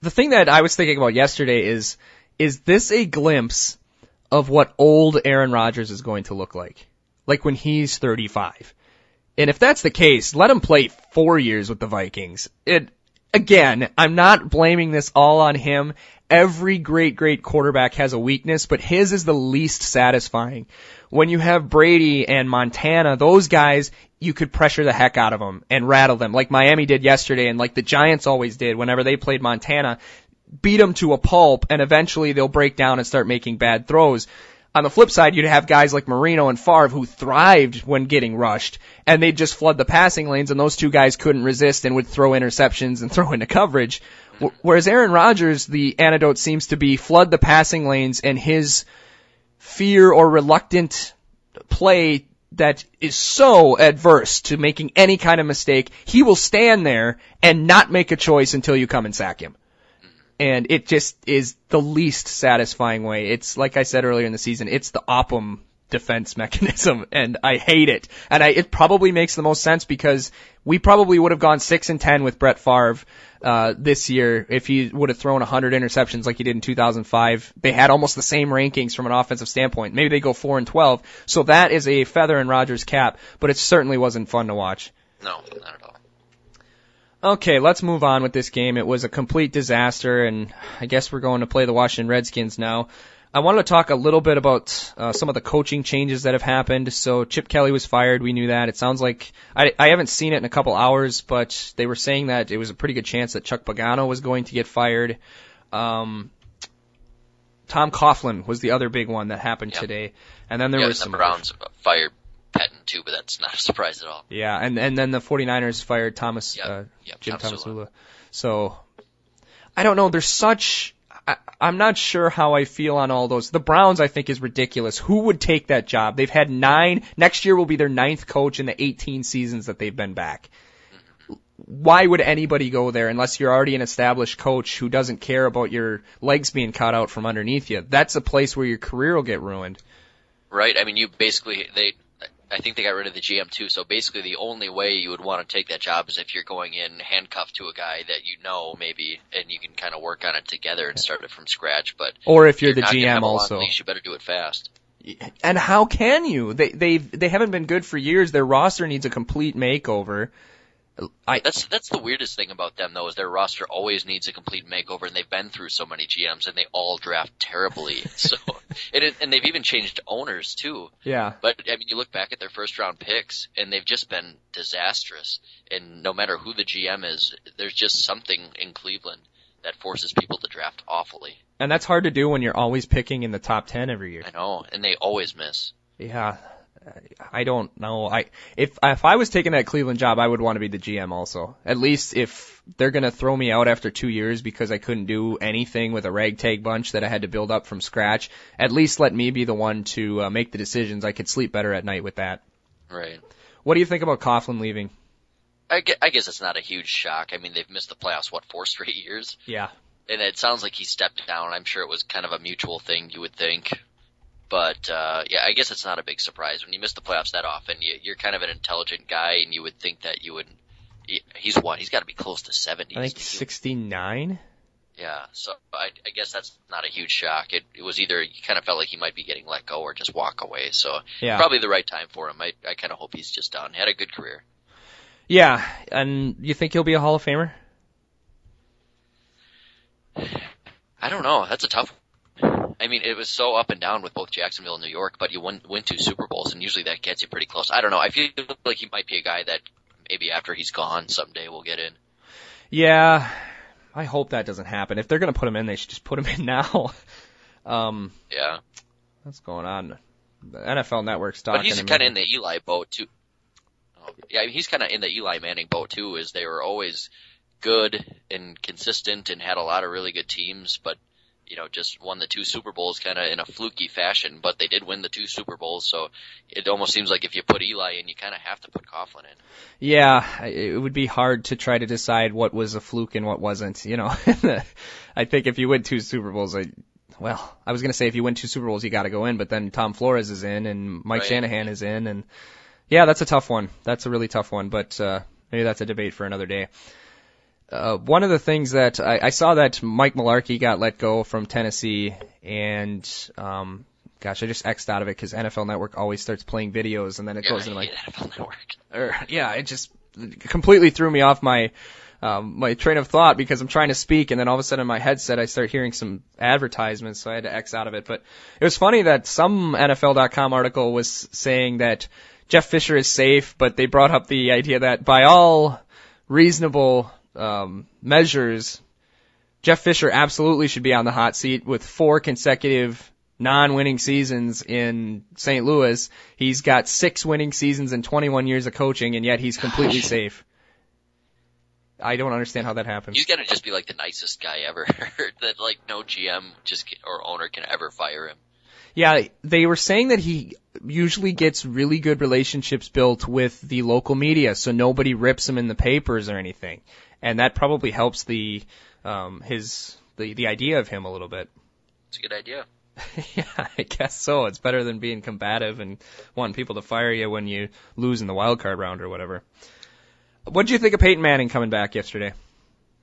the thing that I was thinking about yesterday is is this a glimpse of what old Aaron Rodgers is going to look like? Like when he's 35. And if that's the case, let him play 4 years with the Vikings. It again, I'm not blaming this all on him. Every great great quarterback has a weakness, but his is the least satisfying. When you have Brady and Montana, those guys, you could pressure the heck out of them and rattle them like Miami did yesterday and like the Giants always did whenever they played Montana beat them to a pulp and eventually they'll break down and start making bad throws. On the flip side, you'd have guys like Marino and Favre who thrived when getting rushed and they'd just flood the passing lanes and those two guys couldn't resist and would throw interceptions and throw into coverage. Whereas Aaron Rodgers, the antidote seems to be flood the passing lanes and his fear or reluctant play that is so adverse to making any kind of mistake, he will stand there and not make a choice until you come and sack him and it just is the least satisfying way. It's like I said earlier in the season, it's the Oppum defense mechanism, and I hate it. And I, it probably makes the most sense because we probably would have gone six and ten with Brett Favre uh, this year if he would have thrown 100 interceptions like he did in 2005. They had almost the same rankings from an offensive standpoint. Maybe they go four and 12. So that is a feather in Rodgers' cap, but it certainly wasn't fun to watch. No, not at all. Okay, let's move on with this game. It was a complete disaster, and I guess we're going to play the Washington Redskins now. I wanted to talk a little bit about uh, some of the coaching changes that have happened. So Chip Kelly was fired. We knew that. It sounds like I, I haven't seen it in a couple hours, but they were saying that it was a pretty good chance that Chuck Pagano was going to get fired. Um, Tom Coughlin was the other big one that happened Yep. today, and then there yeah, was and some the other- Browns fired too, but that's not a surprise at all. Yeah, and and then the 49ers fired Thomas Yep, uh, yep, Jim Thomas Tomsula. So I don't know, there's such I, I'm not sure how I feel on all those. The Browns I think is ridiculous. Who would take that job? They've had 9 next year will be their ninth coach in the 18 seasons that they've been back. Why would anybody go there unless you're already an established coach who doesn't care about your legs being cut out from underneath you? That's a place where your career will get ruined. Right? I mean, you basically they. I think they got rid of the GM too. So basically, the only way you would want to take that job is if you're going in handcuffed to a guy that you know maybe, and you can kind of work on it together and start it from scratch. But Or if you're you're the GM also. leash, you better do it fast. And how can you? They they they haven't been good for years. Their roster needs a complete makeover. I That's that's the weirdest thing about them though is their roster always needs a complete makeover, and they've been through so many GMs, and they all draft terribly. so, it is, and they've even changed owners too. yeah. But I mean, you look back at their first round picks, and they've just been disastrous. And no matter who the GM is, there's just something in Cleveland that forces people to draft awfully. And that's hard to do when you're always picking in the top 10 every year. I know, and they always miss. Yeah. I don't know. I if if I was taking that Cleveland job, I would want to be the GM also. At least if they're gonna throw me out after two years because I couldn't do anything with a ragtag bunch that I had to build up from scratch, at least let me be the one to uh, make the decisions. I could sleep better at night with that. Right. What do you think about Coughlin leaving? I guess, I guess it's not a huge shock. I mean, they've missed the playoffs what four straight years, Yeah. and it sounds like he stepped down. I'm sure it was kind of a mutual thing. You would think. But uh yeah, I guess it's not a big surprise when you miss the playoffs that often. You, you're kind of an intelligent guy, and you would think that you would. he- He's what? He's got to be close to 70. I think 69. Yeah, so I, I guess that's not a huge shock. It, it was either he kind of felt like he might be getting let go or just walk away. So Yeah. probably the right time for him. I, I kind of hope he's just done. Had a good career. Yeah, and you think he'll be a Hall of Famer? I don't know. That's a tough. I mean, it was so up and down with both Jacksonville and New York, but you won, win two Super Bowls, and usually that gets you pretty close. I don't know. I feel like he might be a guy that maybe after he's gone someday we'll get in. Yeah, I hope that doesn't happen. If they're gonna put him in, they should just put him in now. um, Yeah, what's going on? The NFL Network's talking. but he's kind of in the Eli boat too. Oh, yeah, he's kind of in the Eli Manning boat too. Is they were always good and consistent and had a lot of really good teams, but you know, just won the two Super Bowls kind of in a fluky fashion, but they did win the two Super Bowls, so it almost seems like if you put Eli in, you kind of have to put Coughlin in. Yeah, it would be hard to try to decide what was a fluke and what wasn't. You know, I think if you win two Super Bowls, I, well, I was gonna say if you win two Super Bowls, you got to go in, but then Tom Flores is in and Mike Right. Shanahan is in, and yeah, that's a tough one. That's a really tough one, but uh, maybe that's a debate for another day. Uh, one of the things that I, I saw that Mike Mularkey got let go from Tennessee, and um, gosh, I just xed out of it because NFL Network always starts playing videos, and then it Yeah, goes into like NFL Network. or yeah, it just completely threw me off my um, my train of thought because I'm trying to speak, and then all of a sudden in my headset I start hearing some advertisements, so I had to X out of it. But it was funny that some NFL.com article was saying that Jeff Fisher is safe, but they brought up the idea that by all reasonable um, measures, Jeff Fisher absolutely should be on the hot seat with four consecutive non-winning seasons in St. Louis. He's got six winning seasons and 21 years of coaching, and yet he's completely safe. I don't understand how that happens. He's got to just be like the nicest guy ever. that like no GM just ca- or owner can ever fire him. Yeah, they were saying that he usually gets really good relationships built with the local media, so nobody rips him in the papers or anything, and that probably helps the um, his the the idea of him a little bit. It's a good idea. yeah, I guess so. It's better than being combative and wanting people to fire you when you lose in the wild card round or whatever. What did you think of Peyton Manning coming back yesterday?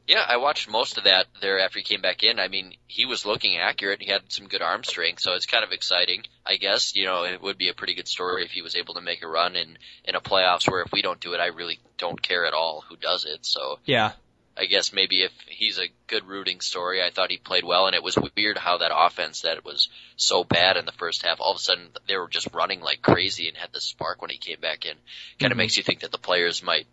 Yeah, I watched most of that there after he came back in. I mean, he was looking accurate. He had some good arm strength, so it's kind of exciting. I guess you know it would be a pretty good story if he was able to make a run in in a playoffs. Where if we don't do it, I really don't care at all who does it. So Yeah, I guess maybe if he's a good rooting story, I thought he played well, and it was weird how that offense that was so bad in the first half, all of a sudden they were just running like crazy and had the spark when he came back in. Kind of Mhm. makes you think that the players might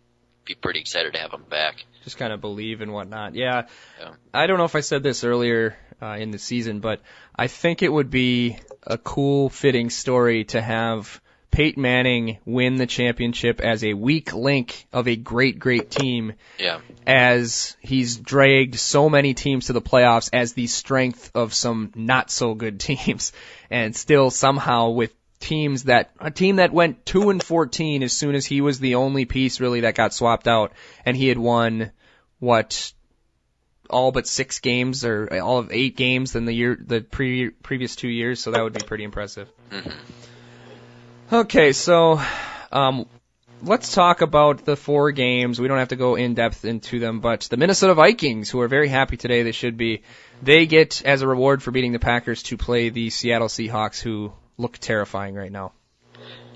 be pretty excited to have him back. just kind of believe and whatnot. Yeah. Yeah. I don't know if I said this earlier uh, in the season, but I think it would be a cool, fitting story to have Peyton Manning win the championship as a weak link of a great, great team Yeah. as he's dragged so many teams to the playoffs as the strength of some not so good teams and still somehow with teams that a team that went 2 and 14 as soon as he was the only piece really that got swapped out and he had won what all but 6 games or all of 8 games in the year the pre- previous 2 years so that would be pretty impressive. hmm Okay, so um, let's talk about the four games. We don't have to go in depth into them, but the Minnesota Vikings, who are very happy today, they should be. They get as a reward for beating the Packers to play the Seattle Seahawks, who look terrifying right now.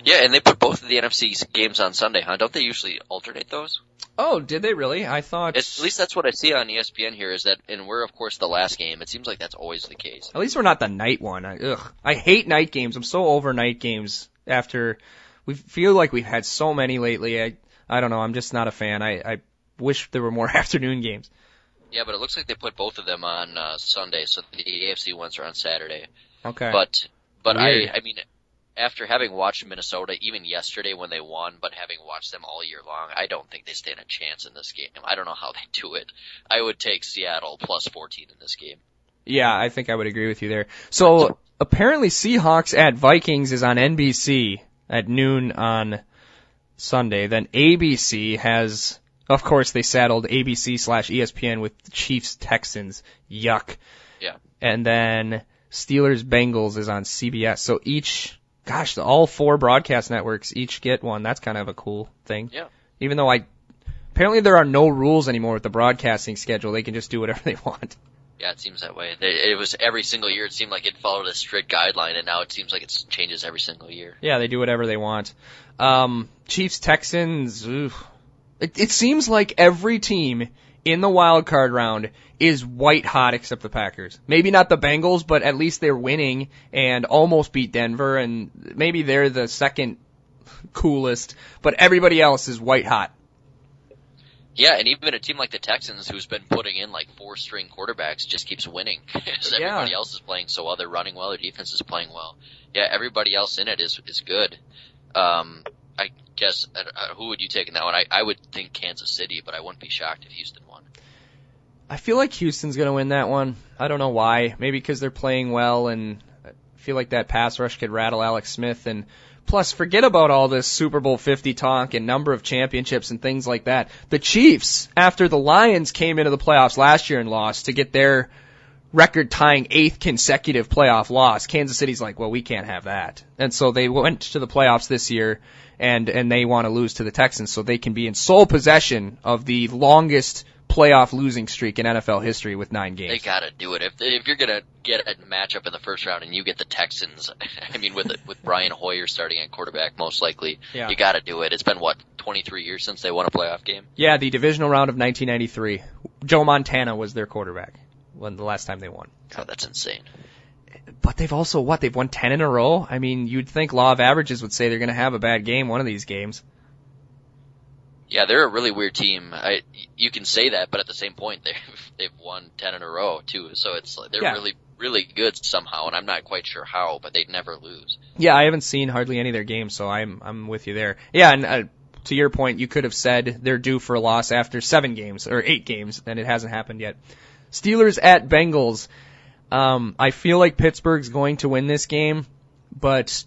Yeah, and they put both of the NFC games on Sunday, huh? Don't they usually alternate those? Oh, did they really? I thought. At least that's what I see on ESPN here. Is that, and we're of course the last game. It seems like that's always the case. At least we're not the night one. I, ugh, I hate night games. I'm so over night games. After we feel like we've had so many lately, I I don't know. I'm just not a fan. I I wish there were more afternoon games. Yeah, but it looks like they put both of them on uh, Sunday, so the AFC ones are on Saturday. Okay. But but Weird. I I mean, after having watched Minnesota even yesterday when they won, but having watched them all year long, I don't think they stand a chance in this game. I don't know how they do it. I would take Seattle plus 14 in this game. Yeah, I think I would agree with you there. So apparently Seahawks at Vikings is on NBC at noon on Sunday. Then ABC has, of course, they saddled ABC slash ESPN with Chiefs Texans. Yuck. Yeah. And then Steelers Bengals is on CBS. So each, gosh, all four broadcast networks each get one. That's kind of a cool thing. Yeah. Even though I, apparently there are no rules anymore with the broadcasting schedule. They can just do whatever they want. Yeah, it seems that way. They- It was every single year. It seemed like it followed a strict guideline, and now it seems like it changes every single year. Yeah, they do whatever they want. Um, Chiefs Texans. oof. It, it seems like every team in the wild card round is white hot except the Packers. Maybe not the Bengals, but at least they're winning and almost beat Denver, and maybe they're the second coolest. But everybody else is white hot. Yeah, and even a team like the Texans, who's been putting in like four string quarterbacks, just keeps winning. Because Yeah. everybody else is playing so well. They're running well. Their defense is playing well. Yeah, everybody else in it is is good. Um, I guess uh, who would you take in that one? I, I would think Kansas City, but I wouldn't be shocked if Houston won. I feel like Houston's going to win that one. I don't know why. Maybe because they're playing well and I feel like that pass rush could rattle Alex Smith and plus forget about all this Super Bowl 50 talk and number of championships and things like that. The Chiefs, after the Lions came into the playoffs last year and lost to get their record tying eighth consecutive playoff loss, Kansas City's like, well, we can't have that. And so they went to the playoffs this year and, and they want to lose to the Texans so they can be in sole possession of the longest playoff losing streak in NFL history with nine games. They gotta do it. If if you're gonna get a matchup in the first round and you get the Texans, I mean with with Brian Hoyer starting at quarterback most likely, yeah. you gotta do it. It's been what 23 years since they won a playoff game. Yeah, the divisional round of 1993. Joe Montana was their quarterback when the last time they won. Oh, that's insane. But they've also what? They've won 10 in a row. I mean, you'd think law of averages would say they're going to have a bad game one of these games. Yeah, they're a really weird team. I you can say that, but at the same point, they've they've won ten in a row too. So it's like they're yeah. really really good somehow, and I'm not quite sure how, but they never lose. Yeah, I haven't seen hardly any of their games, so I'm I'm with you there. Yeah, and uh, to your point, you could have said they're due for a loss after seven games or eight games, and it hasn't happened yet. Steelers at Bengals. Um, I feel like Pittsburgh's going to win this game, but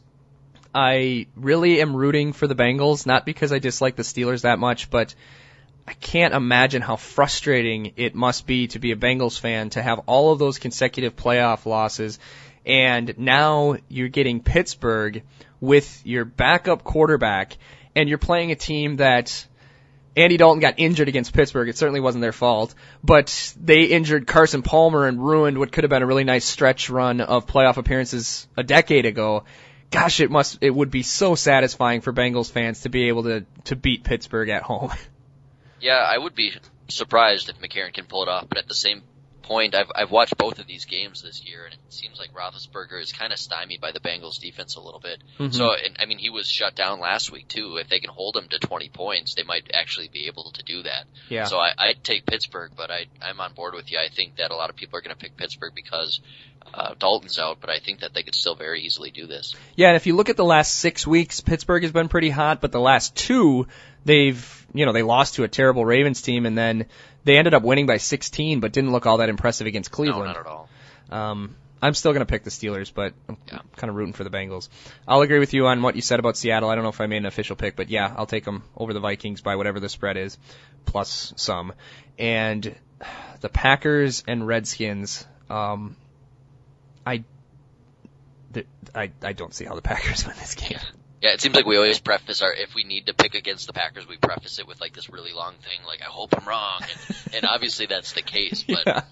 I really am rooting for the Bengals, not because I dislike the Steelers that much, but I can't imagine how frustrating it must be to be a Bengals fan to have all of those consecutive playoff losses and now you're getting Pittsburgh with your backup quarterback and you're playing a team that Andy Dalton got injured against Pittsburgh. It certainly wasn't their fault, but they injured Carson Palmer and ruined what could have been a really nice stretch run of playoff appearances a decade ago gosh, it must, it would be so satisfying for Bengals fans to be able to, to beat Pittsburgh at home. Yeah, I would be surprised if McCarron can pull it off, but at the same point, I've, I've watched both of these games this year, and it seems like Roethlisberger is kind of stymied by the Bengals defense a little bit. Mm-hmm. So, and, I mean, he was shut down last week too. If they can hold him to 20 points, they might actually be able to do that. Yeah. So I, I'd take Pittsburgh, but I, I'm on board with you. I think that a lot of people are going to pick Pittsburgh because uh, Dalton's out, but I think that they could still very easily do this. Yeah, and if you look at the last six weeks, Pittsburgh has been pretty hot, but the last two, they've, you know, they lost to a terrible Ravens team, and then they ended up winning by 16, but didn't look all that impressive against Cleveland. No, not at all. Um, I'm still going to pick the Steelers, but I'm yeah. kind of rooting for the Bengals. I'll agree with you on what you said about Seattle. I don't know if I made an official pick, but yeah, I'll take them over the Vikings by whatever the spread is, plus some. And the Packers and Redskins, um, I, I, I don't see how the Packers win this game. Yeah, it seems like we always preface our if we need to pick against the Packers, we preface it with like this really long thing, like I hope I'm wrong, and, and obviously that's the case. But yeah.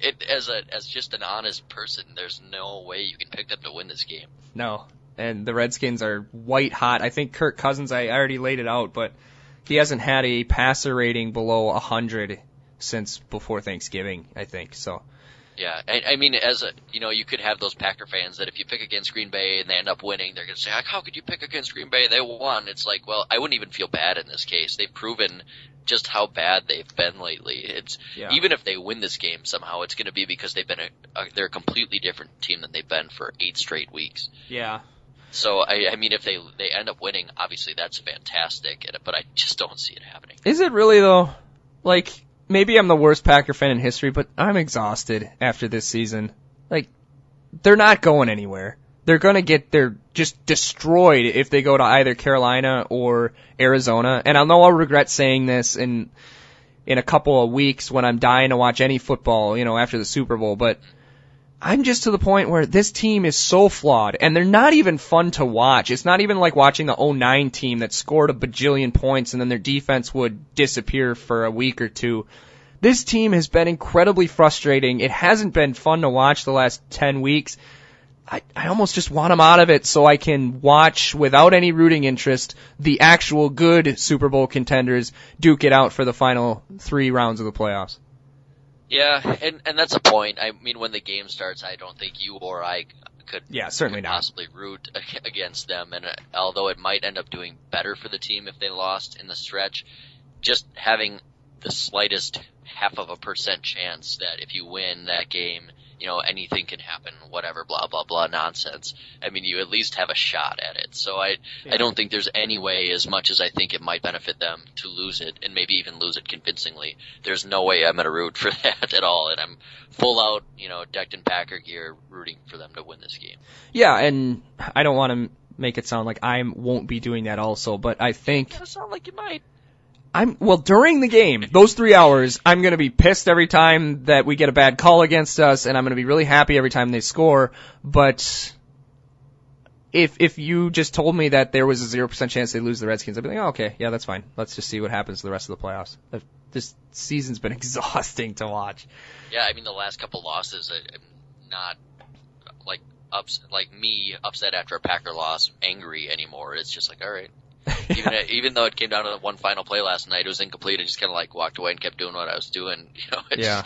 it as a as just an honest person, there's no way you can pick them to win this game. No, and the Redskins are white hot. I think Kirk Cousins, I already laid it out, but he hasn't had a passer rating below hundred since before Thanksgiving. I think so. Yeah, I, I mean, as a you know, you could have those Packer fans that if you pick against Green Bay and they end up winning, they're going to say, "How could you pick against Green Bay? They won." It's like, well, I wouldn't even feel bad in this case. They've proven just how bad they've been lately. It's yeah. even if they win this game somehow, it's going to be because they've been a, a they're a completely different team than they've been for eight straight weeks. Yeah. So I, I mean, if they they end up winning, obviously that's fantastic. But I just don't see it happening. Is it really though? Like maybe I'm the worst Packer fan in history, but I'm exhausted after this season. Like, they're not going anywhere. They're gonna get, they're just destroyed if they go to either Carolina or Arizona. And I know I'll regret saying this in, in a couple of weeks when I'm dying to watch any football, you know, after the Super Bowl, but I'm just to the point where this team is so flawed and they're not even fun to watch. It's not even like watching the 09 team that scored a bajillion points and then their defense would disappear for a week or two. This team has been incredibly frustrating. It hasn't been fun to watch the last 10 weeks. I, I almost just want them out of it so I can watch without any rooting interest the actual good Super Bowl contenders duke it out for the final three rounds of the playoffs. Yeah, and and that's a point. I mean, when the game starts, I don't think you or I could yeah certainly could possibly not. root against them. And uh, although it might end up doing better for the team if they lost in the stretch, just having the slightest half of a percent chance that if you win that game, you know, anything can happen, whatever, blah blah blah nonsense. I mean, you at least have a shot at it. So I Yeah. I don't think there's any way, as much as I think it might benefit them to lose it, and maybe even lose it convincingly. There's no way I'm gonna root for that at all, and I'm full out, you know, decked in Packer gear, rooting for them to win this game. Yeah, and I don't want to make it sound like I won't be doing that also, but I think Does sound like you might. I'm well during the game, those three hours, I'm gonna be pissed every time that we get a bad call against us, and I'm gonna be really happy every time they score. But if if you just told me that there was a zero percent chance they lose the Redskins, I'd be like, oh, okay, yeah, that's fine. Let's just see what happens to the rest of the playoffs. This season's been exhausting to watch. Yeah, I mean the last couple losses, I'm not like ups like me upset after a Packer loss, angry anymore. It's just like, all right. Even even though it came down to the one final play last night, it was incomplete. I just kind of like walked away and kept doing what I was doing. You know, it's, Yeah.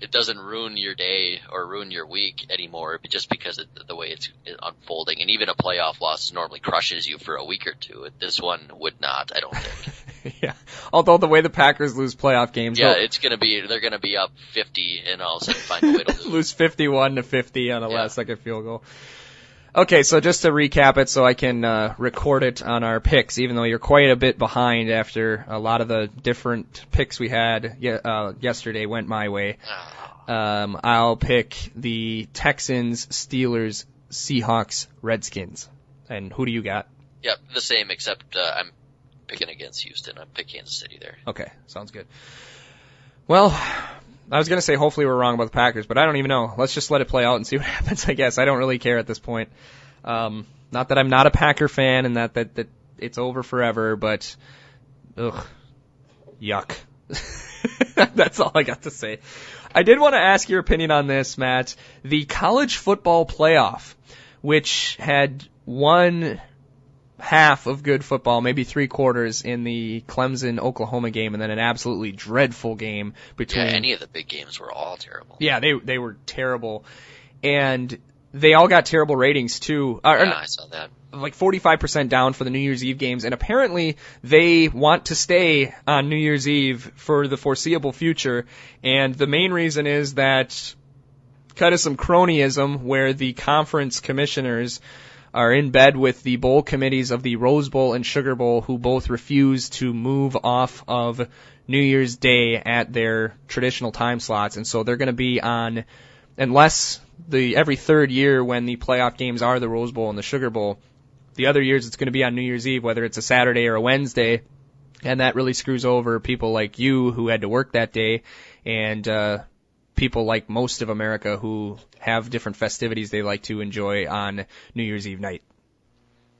it doesn't ruin your day or ruin your week anymore, just because of the way it's unfolding. And even a playoff loss normally crushes you for a week or two. This one would not, I don't think. yeah. Although the way the Packers lose playoff games, Yeah, it's gonna be they're gonna be up 50 and all of a sudden find a way to lose. lose 51 to 50 on a Yeah. last second field goal. Okay, so just to recap it so I can uh, record it on our picks, even though you're quite a bit behind after a lot of the different picks we had ye- uh, yesterday went my way. Ah, Um, I'll pick the Texans, Steelers, Seahawks, Redskins. And who do you got? Yep, the same except uh, I'm picking against Houston. I'm picking Kansas City there. Okay, sounds good. Well, I was gonna say hopefully we're wrong about the Packers, but I don't even know. Let's just let it play out and see what happens. I guess I don't really care at this point. Um, not that I'm not a Packer fan and that that that it's over forever, but ugh, yuck. That's all I got to say. I did want to ask your opinion on this, Matt. The college football playoff, which had one half of good football, maybe three quarters in the Clemson Oklahoma game, and then an absolutely dreadful game between. Yeah, any of the big games were all terrible. Yeah, they they were terrible, and they all got terrible ratings too. Uh, Yeah, I saw that. like 45% down for the New Year's Eve games, and apparently they want to stay on New Year's Eve for the foreseeable future. And the main reason is that kind of some cronyism where the conference commissioners are in bed with the bowl committees of the Rose Bowl and Sugar Bowl who both refuse to move off of New Year's Day at their traditional time slots. And so they're going to be on, unless the every third year when the playoff games are the Rose Bowl and the Sugar Bowl, the other years it's going to be on New Year's Eve, whether it's a Saturday or a Wednesday. And that really screws over people like you who had to work that day and, uh, people like most of America who have different festivities they like to enjoy on New Year's Eve night.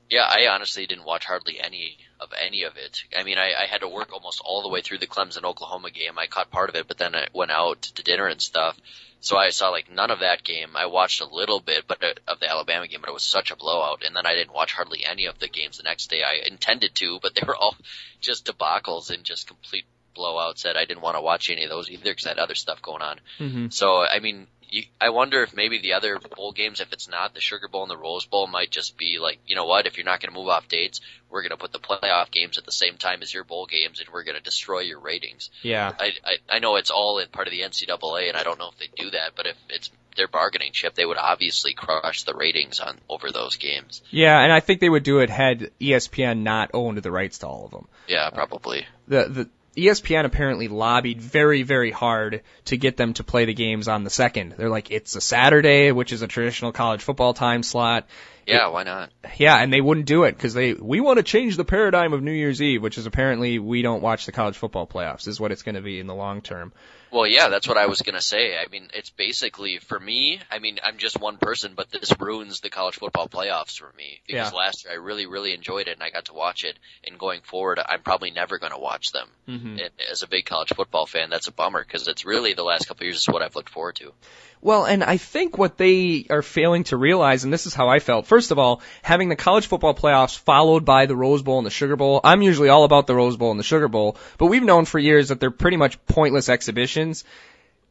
Yeah, I honestly didn't watch hardly any of any of it. I mean, I, I had to work almost all the way through the Clemson Oklahoma game. I caught part of it, but then I went out to dinner and stuff. So I saw like none of that game. I watched a little bit, but uh, of the Alabama game, but it was such a blowout. And then I didn't watch hardly any of the games the next day. I intended to, but they were all just debacles and just complete blowouts that I didn't want to watch any of those either because I had other stuff going on. Mm-hmm. So I mean, you, I wonder if maybe the other bowl games, if it's not the Sugar Bowl and the Rose Bowl, might just be like, you know what? If you're not going to move off dates, we're going to put the playoff games at the same time as your bowl games, and we're going to destroy your ratings. Yeah. I, I I know it's all in part of the NCAA, and I don't know if they do that, but if it's their bargaining chip, they would obviously crush the ratings on over those games. Yeah, and I think they would do it had ESPN not owned the rights to all of them. Yeah, probably. The the E ESPN apparently lobbied very, very hard to get them to play the games on the second. They're like, it's a Saturday, which is a traditional college football time slot. Yeah, why not? Yeah, and they wouldn't do it because they we want to change the paradigm of New Year's Eve, which is apparently we don't watch the college football playoffs, is what it's going to be in the long term. Well, yeah, that's what I was gonna say. I mean, it's basically for me. I mean, I'm just one person, but this ruins the college football playoffs for me because Yeah. last year I really, really enjoyed it and I got to watch it. And going forward, I'm probably never gonna watch them. Mm-hmm. And as a big college football fan, that's a bummer because it's really the last couple of years is what I've looked forward to. Well, and I think what they are failing to realize, and this is how I felt. First of all, having the college football playoffs followed by the Rose Bowl and the Sugar Bowl. I'm usually all about the Rose Bowl and the Sugar Bowl, but we've known for years that they're pretty much pointless exhibitions.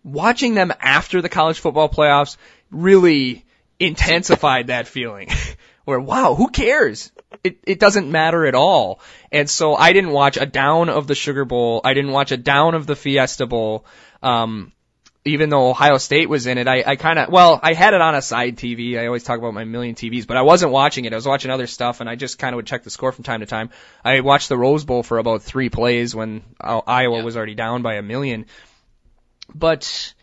Watching them after the college football playoffs really intensified that feeling. Where wow, who cares? It it doesn't matter at all. And so I didn't watch a down of the Sugar Bowl. I didn't watch a down of the Fiesta Bowl. Um, even though Ohio State was in it, I, I kind of, well, I had it on a side TV. I always talk about my million TVs, but I wasn't watching it. I was watching other stuff and I just kind of would check the score from time to time. I watched the Rose Bowl for about three plays when Iowa Yeah. was already down by a million. But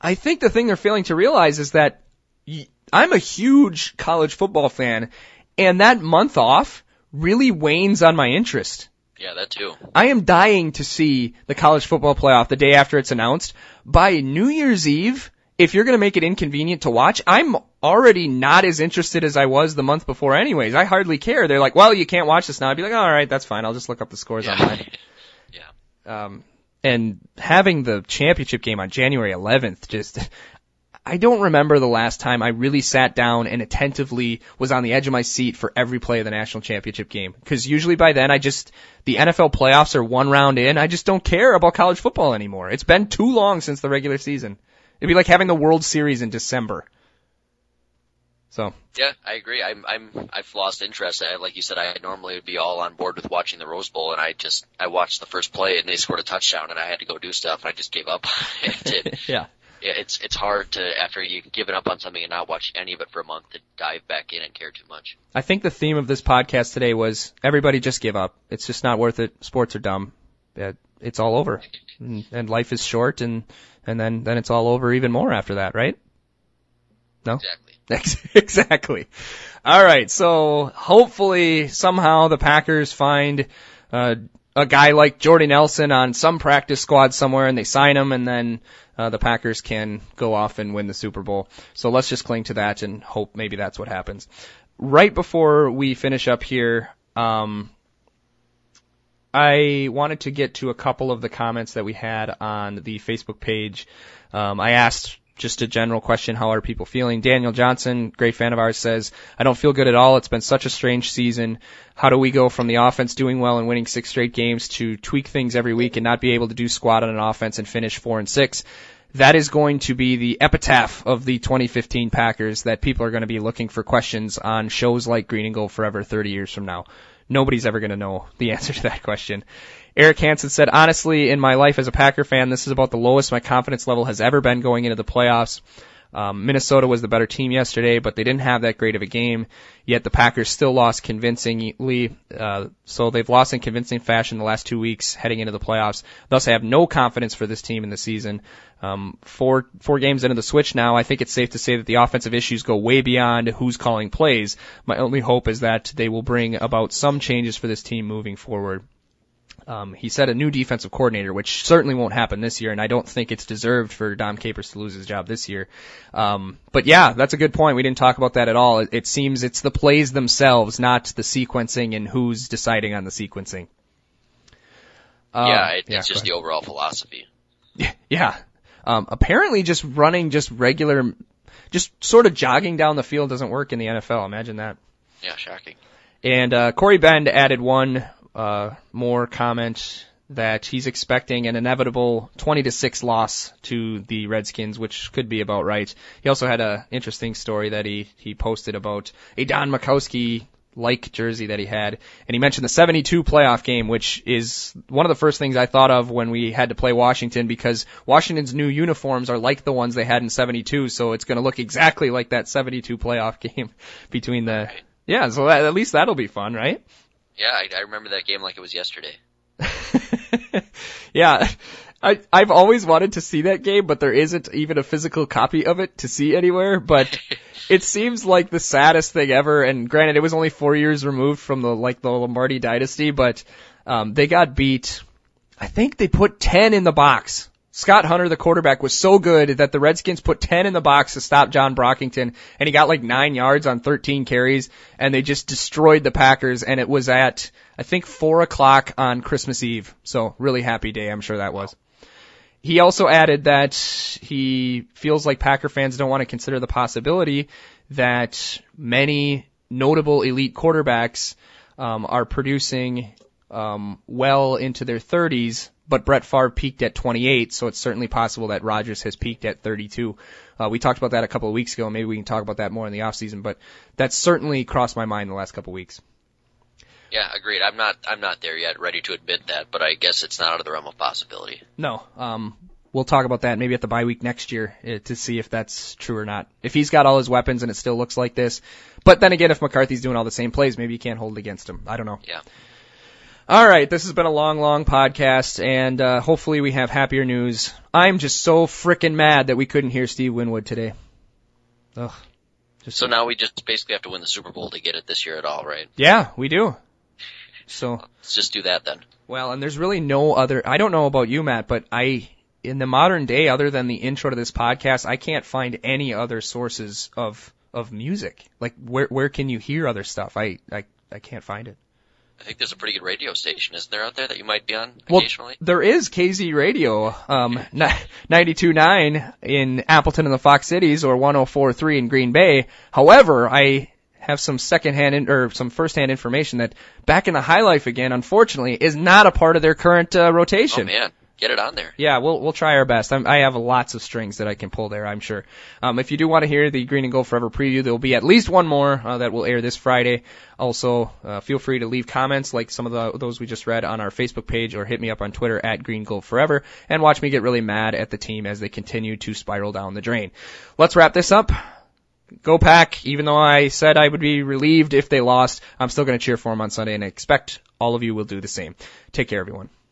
I think the thing they're failing to realize is that y- I'm a huge college football fan and that month off really wanes on my interest. Yeah, that too. I am dying to see the college football playoff the day after it's announced. By New Year's Eve, if you're going to make it inconvenient to watch, I'm already not as interested as I was the month before anyways. I hardly care. They're like, well, you can't watch this now. I'd be like, all right, that's fine. I'll just look up the scores Yeah. online. yeah. Um, and having the championship game on January 11th just, I don't remember the last time I really sat down and attentively was on the edge of my seat for every play of the national championship game. Cause usually by then I just, the NFL playoffs are one round in. I just don't care about college football anymore. It's been too long since the regular season. It'd be like having the World Series in December. So, Yeah, I agree. I'm, I'm, I've lost interest. I, like you said, I normally would be all on board with watching the Rose Bowl, and I just, I watched the first play, and they scored a touchdown, and I had to go do stuff, and I just gave up. it, yeah. It's, it's hard to after you've given up on something and not watch any of it for a month to dive back in and care too much. I think the theme of this podcast today was everybody just give up. It's just not worth it. Sports are dumb. It's all over. And, and life is short and, and then, then it's all over even more after that, right? No? Exactly. exactly. All right. So hopefully somehow the Packers find uh, a guy like Jordy Nelson on some practice squad somewhere, and they sign him, and then uh, the Packers can go off and win the Super Bowl. So let's just cling to that and hope maybe that's what happens. Right before we finish up here, um, I wanted to get to a couple of the comments that we had on the Facebook page. Um, I asked just a general question, how are people feeling? Daniel Johnson, great fan of ours, says, I don't feel good at all. It's been such a strange season. How do we go from the offense doing well and winning six straight games to tweak things every week and not be able to do squat on an offense and finish four and six? That is going to be the epitaph of the 2015 Packers that people are going to be looking for questions on shows like Green and Gold Forever 30 years from now. Nobody's ever going to know the answer to that question. Eric Hansen said, honestly, in my life as a Packer fan, this is about the lowest my confidence level has ever been going into the playoffs. Um, Minnesota was the better team yesterday, but they didn't have that great of a game. Yet the Packers still lost convincingly. Uh, so they've lost in convincing fashion the last two weeks heading into the playoffs. Thus, I have no confidence for this team in the season. Um, four four games into the switch now, I think it's safe to say that the offensive issues go way beyond who's calling plays. My only hope is that they will bring about some changes for this team moving forward. Um, he said a new defensive coordinator, which certainly won't happen this year, and I don't think it's deserved for Dom Capers to lose his job this year. Um, but yeah, that's a good point. We didn't talk about that at all. It, it seems it's the plays themselves, not the sequencing and who's deciding on the sequencing. Uh, yeah, it, yeah, it's just ahead. the overall philosophy. Yeah. Um, apparently just running just regular, just sort of jogging down the field doesn't work in the NFL. Imagine that. Yeah, shocking. And uh, Corey Bend added one uh, more comment that he's expecting an inevitable 20 to 6 loss to the Redskins, which could be about right. He also had an interesting story that he he posted about a Don Majkowski like jersey that he had, and he mentioned the 72 playoff game, which is one of the first things I thought of when we had to play Washington because Washington's new uniforms are like the ones they had in 72, so it's going to look exactly like that 72 playoff game between the yeah, so that, at least that'll be fun, right? Yeah, I, I remember that game like it was yesterday. yeah. I, I've always wanted to see that game, but there isn't even a physical copy of it to see anywhere, but it seems like the saddest thing ever, and granted it was only four years removed from the, like, the Lombardi dynasty, but, um, they got beat, I think they put 10 in the box. Scott Hunter, the quarterback, was so good that the Redskins put 10 in the box to stop John Brockington, and he got like 9 yards on 13 carries, and they just destroyed the Packers, and it was at, I think, 4 o'clock on Christmas Eve. So, really happy day, I'm sure that was. He also added that he feels like Packer fans don't want to consider the possibility that many notable elite quarterbacks um, are producing um, well into their 30s, but Brett Favre peaked at 28, so it's certainly possible that Rodgers has peaked at 32. Uh, we talked about that a couple of weeks ago. and Maybe we can talk about that more in the offseason, but that's certainly crossed my mind the last couple of weeks. Yeah, agreed. I'm not I'm not there yet, ready to admit that, but I guess it's not out of the realm of possibility. No, um, we'll talk about that maybe at the bye week next year uh, to see if that's true or not. If he's got all his weapons and it still looks like this. But then again, if McCarthy's doing all the same plays, maybe you can't hold it against him. I don't know. Yeah. All right, this has been a long, long podcast, and uh, hopefully we have happier news. I'm just so frickin' mad that we couldn't hear Steve Winwood today. Ugh. Just So now we just basically have to win the Super Bowl to get it this year at all, right? yeah, we do. So Let's just do that then. Well, and there's really no other, I don't know about you, Matt, but I, in the modern day, other than the intro to this podcast, I can't find any other sources of, of music. Like, where, where can you hear other stuff? I, I, I can't find it. I think there's a pretty good radio station, isn't there, out there that you might be on Well, occasionally? there is KZ Radio, um, ni- 92.9 in Appleton and the Fox Cities or 104.3 in Green Bay. However, I have some secondhand in, or some firsthand information that back in the High Life again, unfortunately, is not a part of their current uh, Oh rotation. man, get it on there. Yeah, we'll we'll try our best. I'm, I have lots of strings that I can pull there. I'm sure. Um, if you do want to hear the Green and Gold Forever preview, there will be at least one more uh, that will air this Friday. Also, uh, feel free to leave comments like some of the those we just read on our Facebook page, or hit me up on Twitter at Green Gold Forever, and watch me get really mad at the team as they continue to spiral down the drain. Let's wrap this up. Go Pack! Even though I said I would be relieved if they lost, I'm still going to cheer for them on Sunday, and I expect all of you will do the same. Take care, everyone.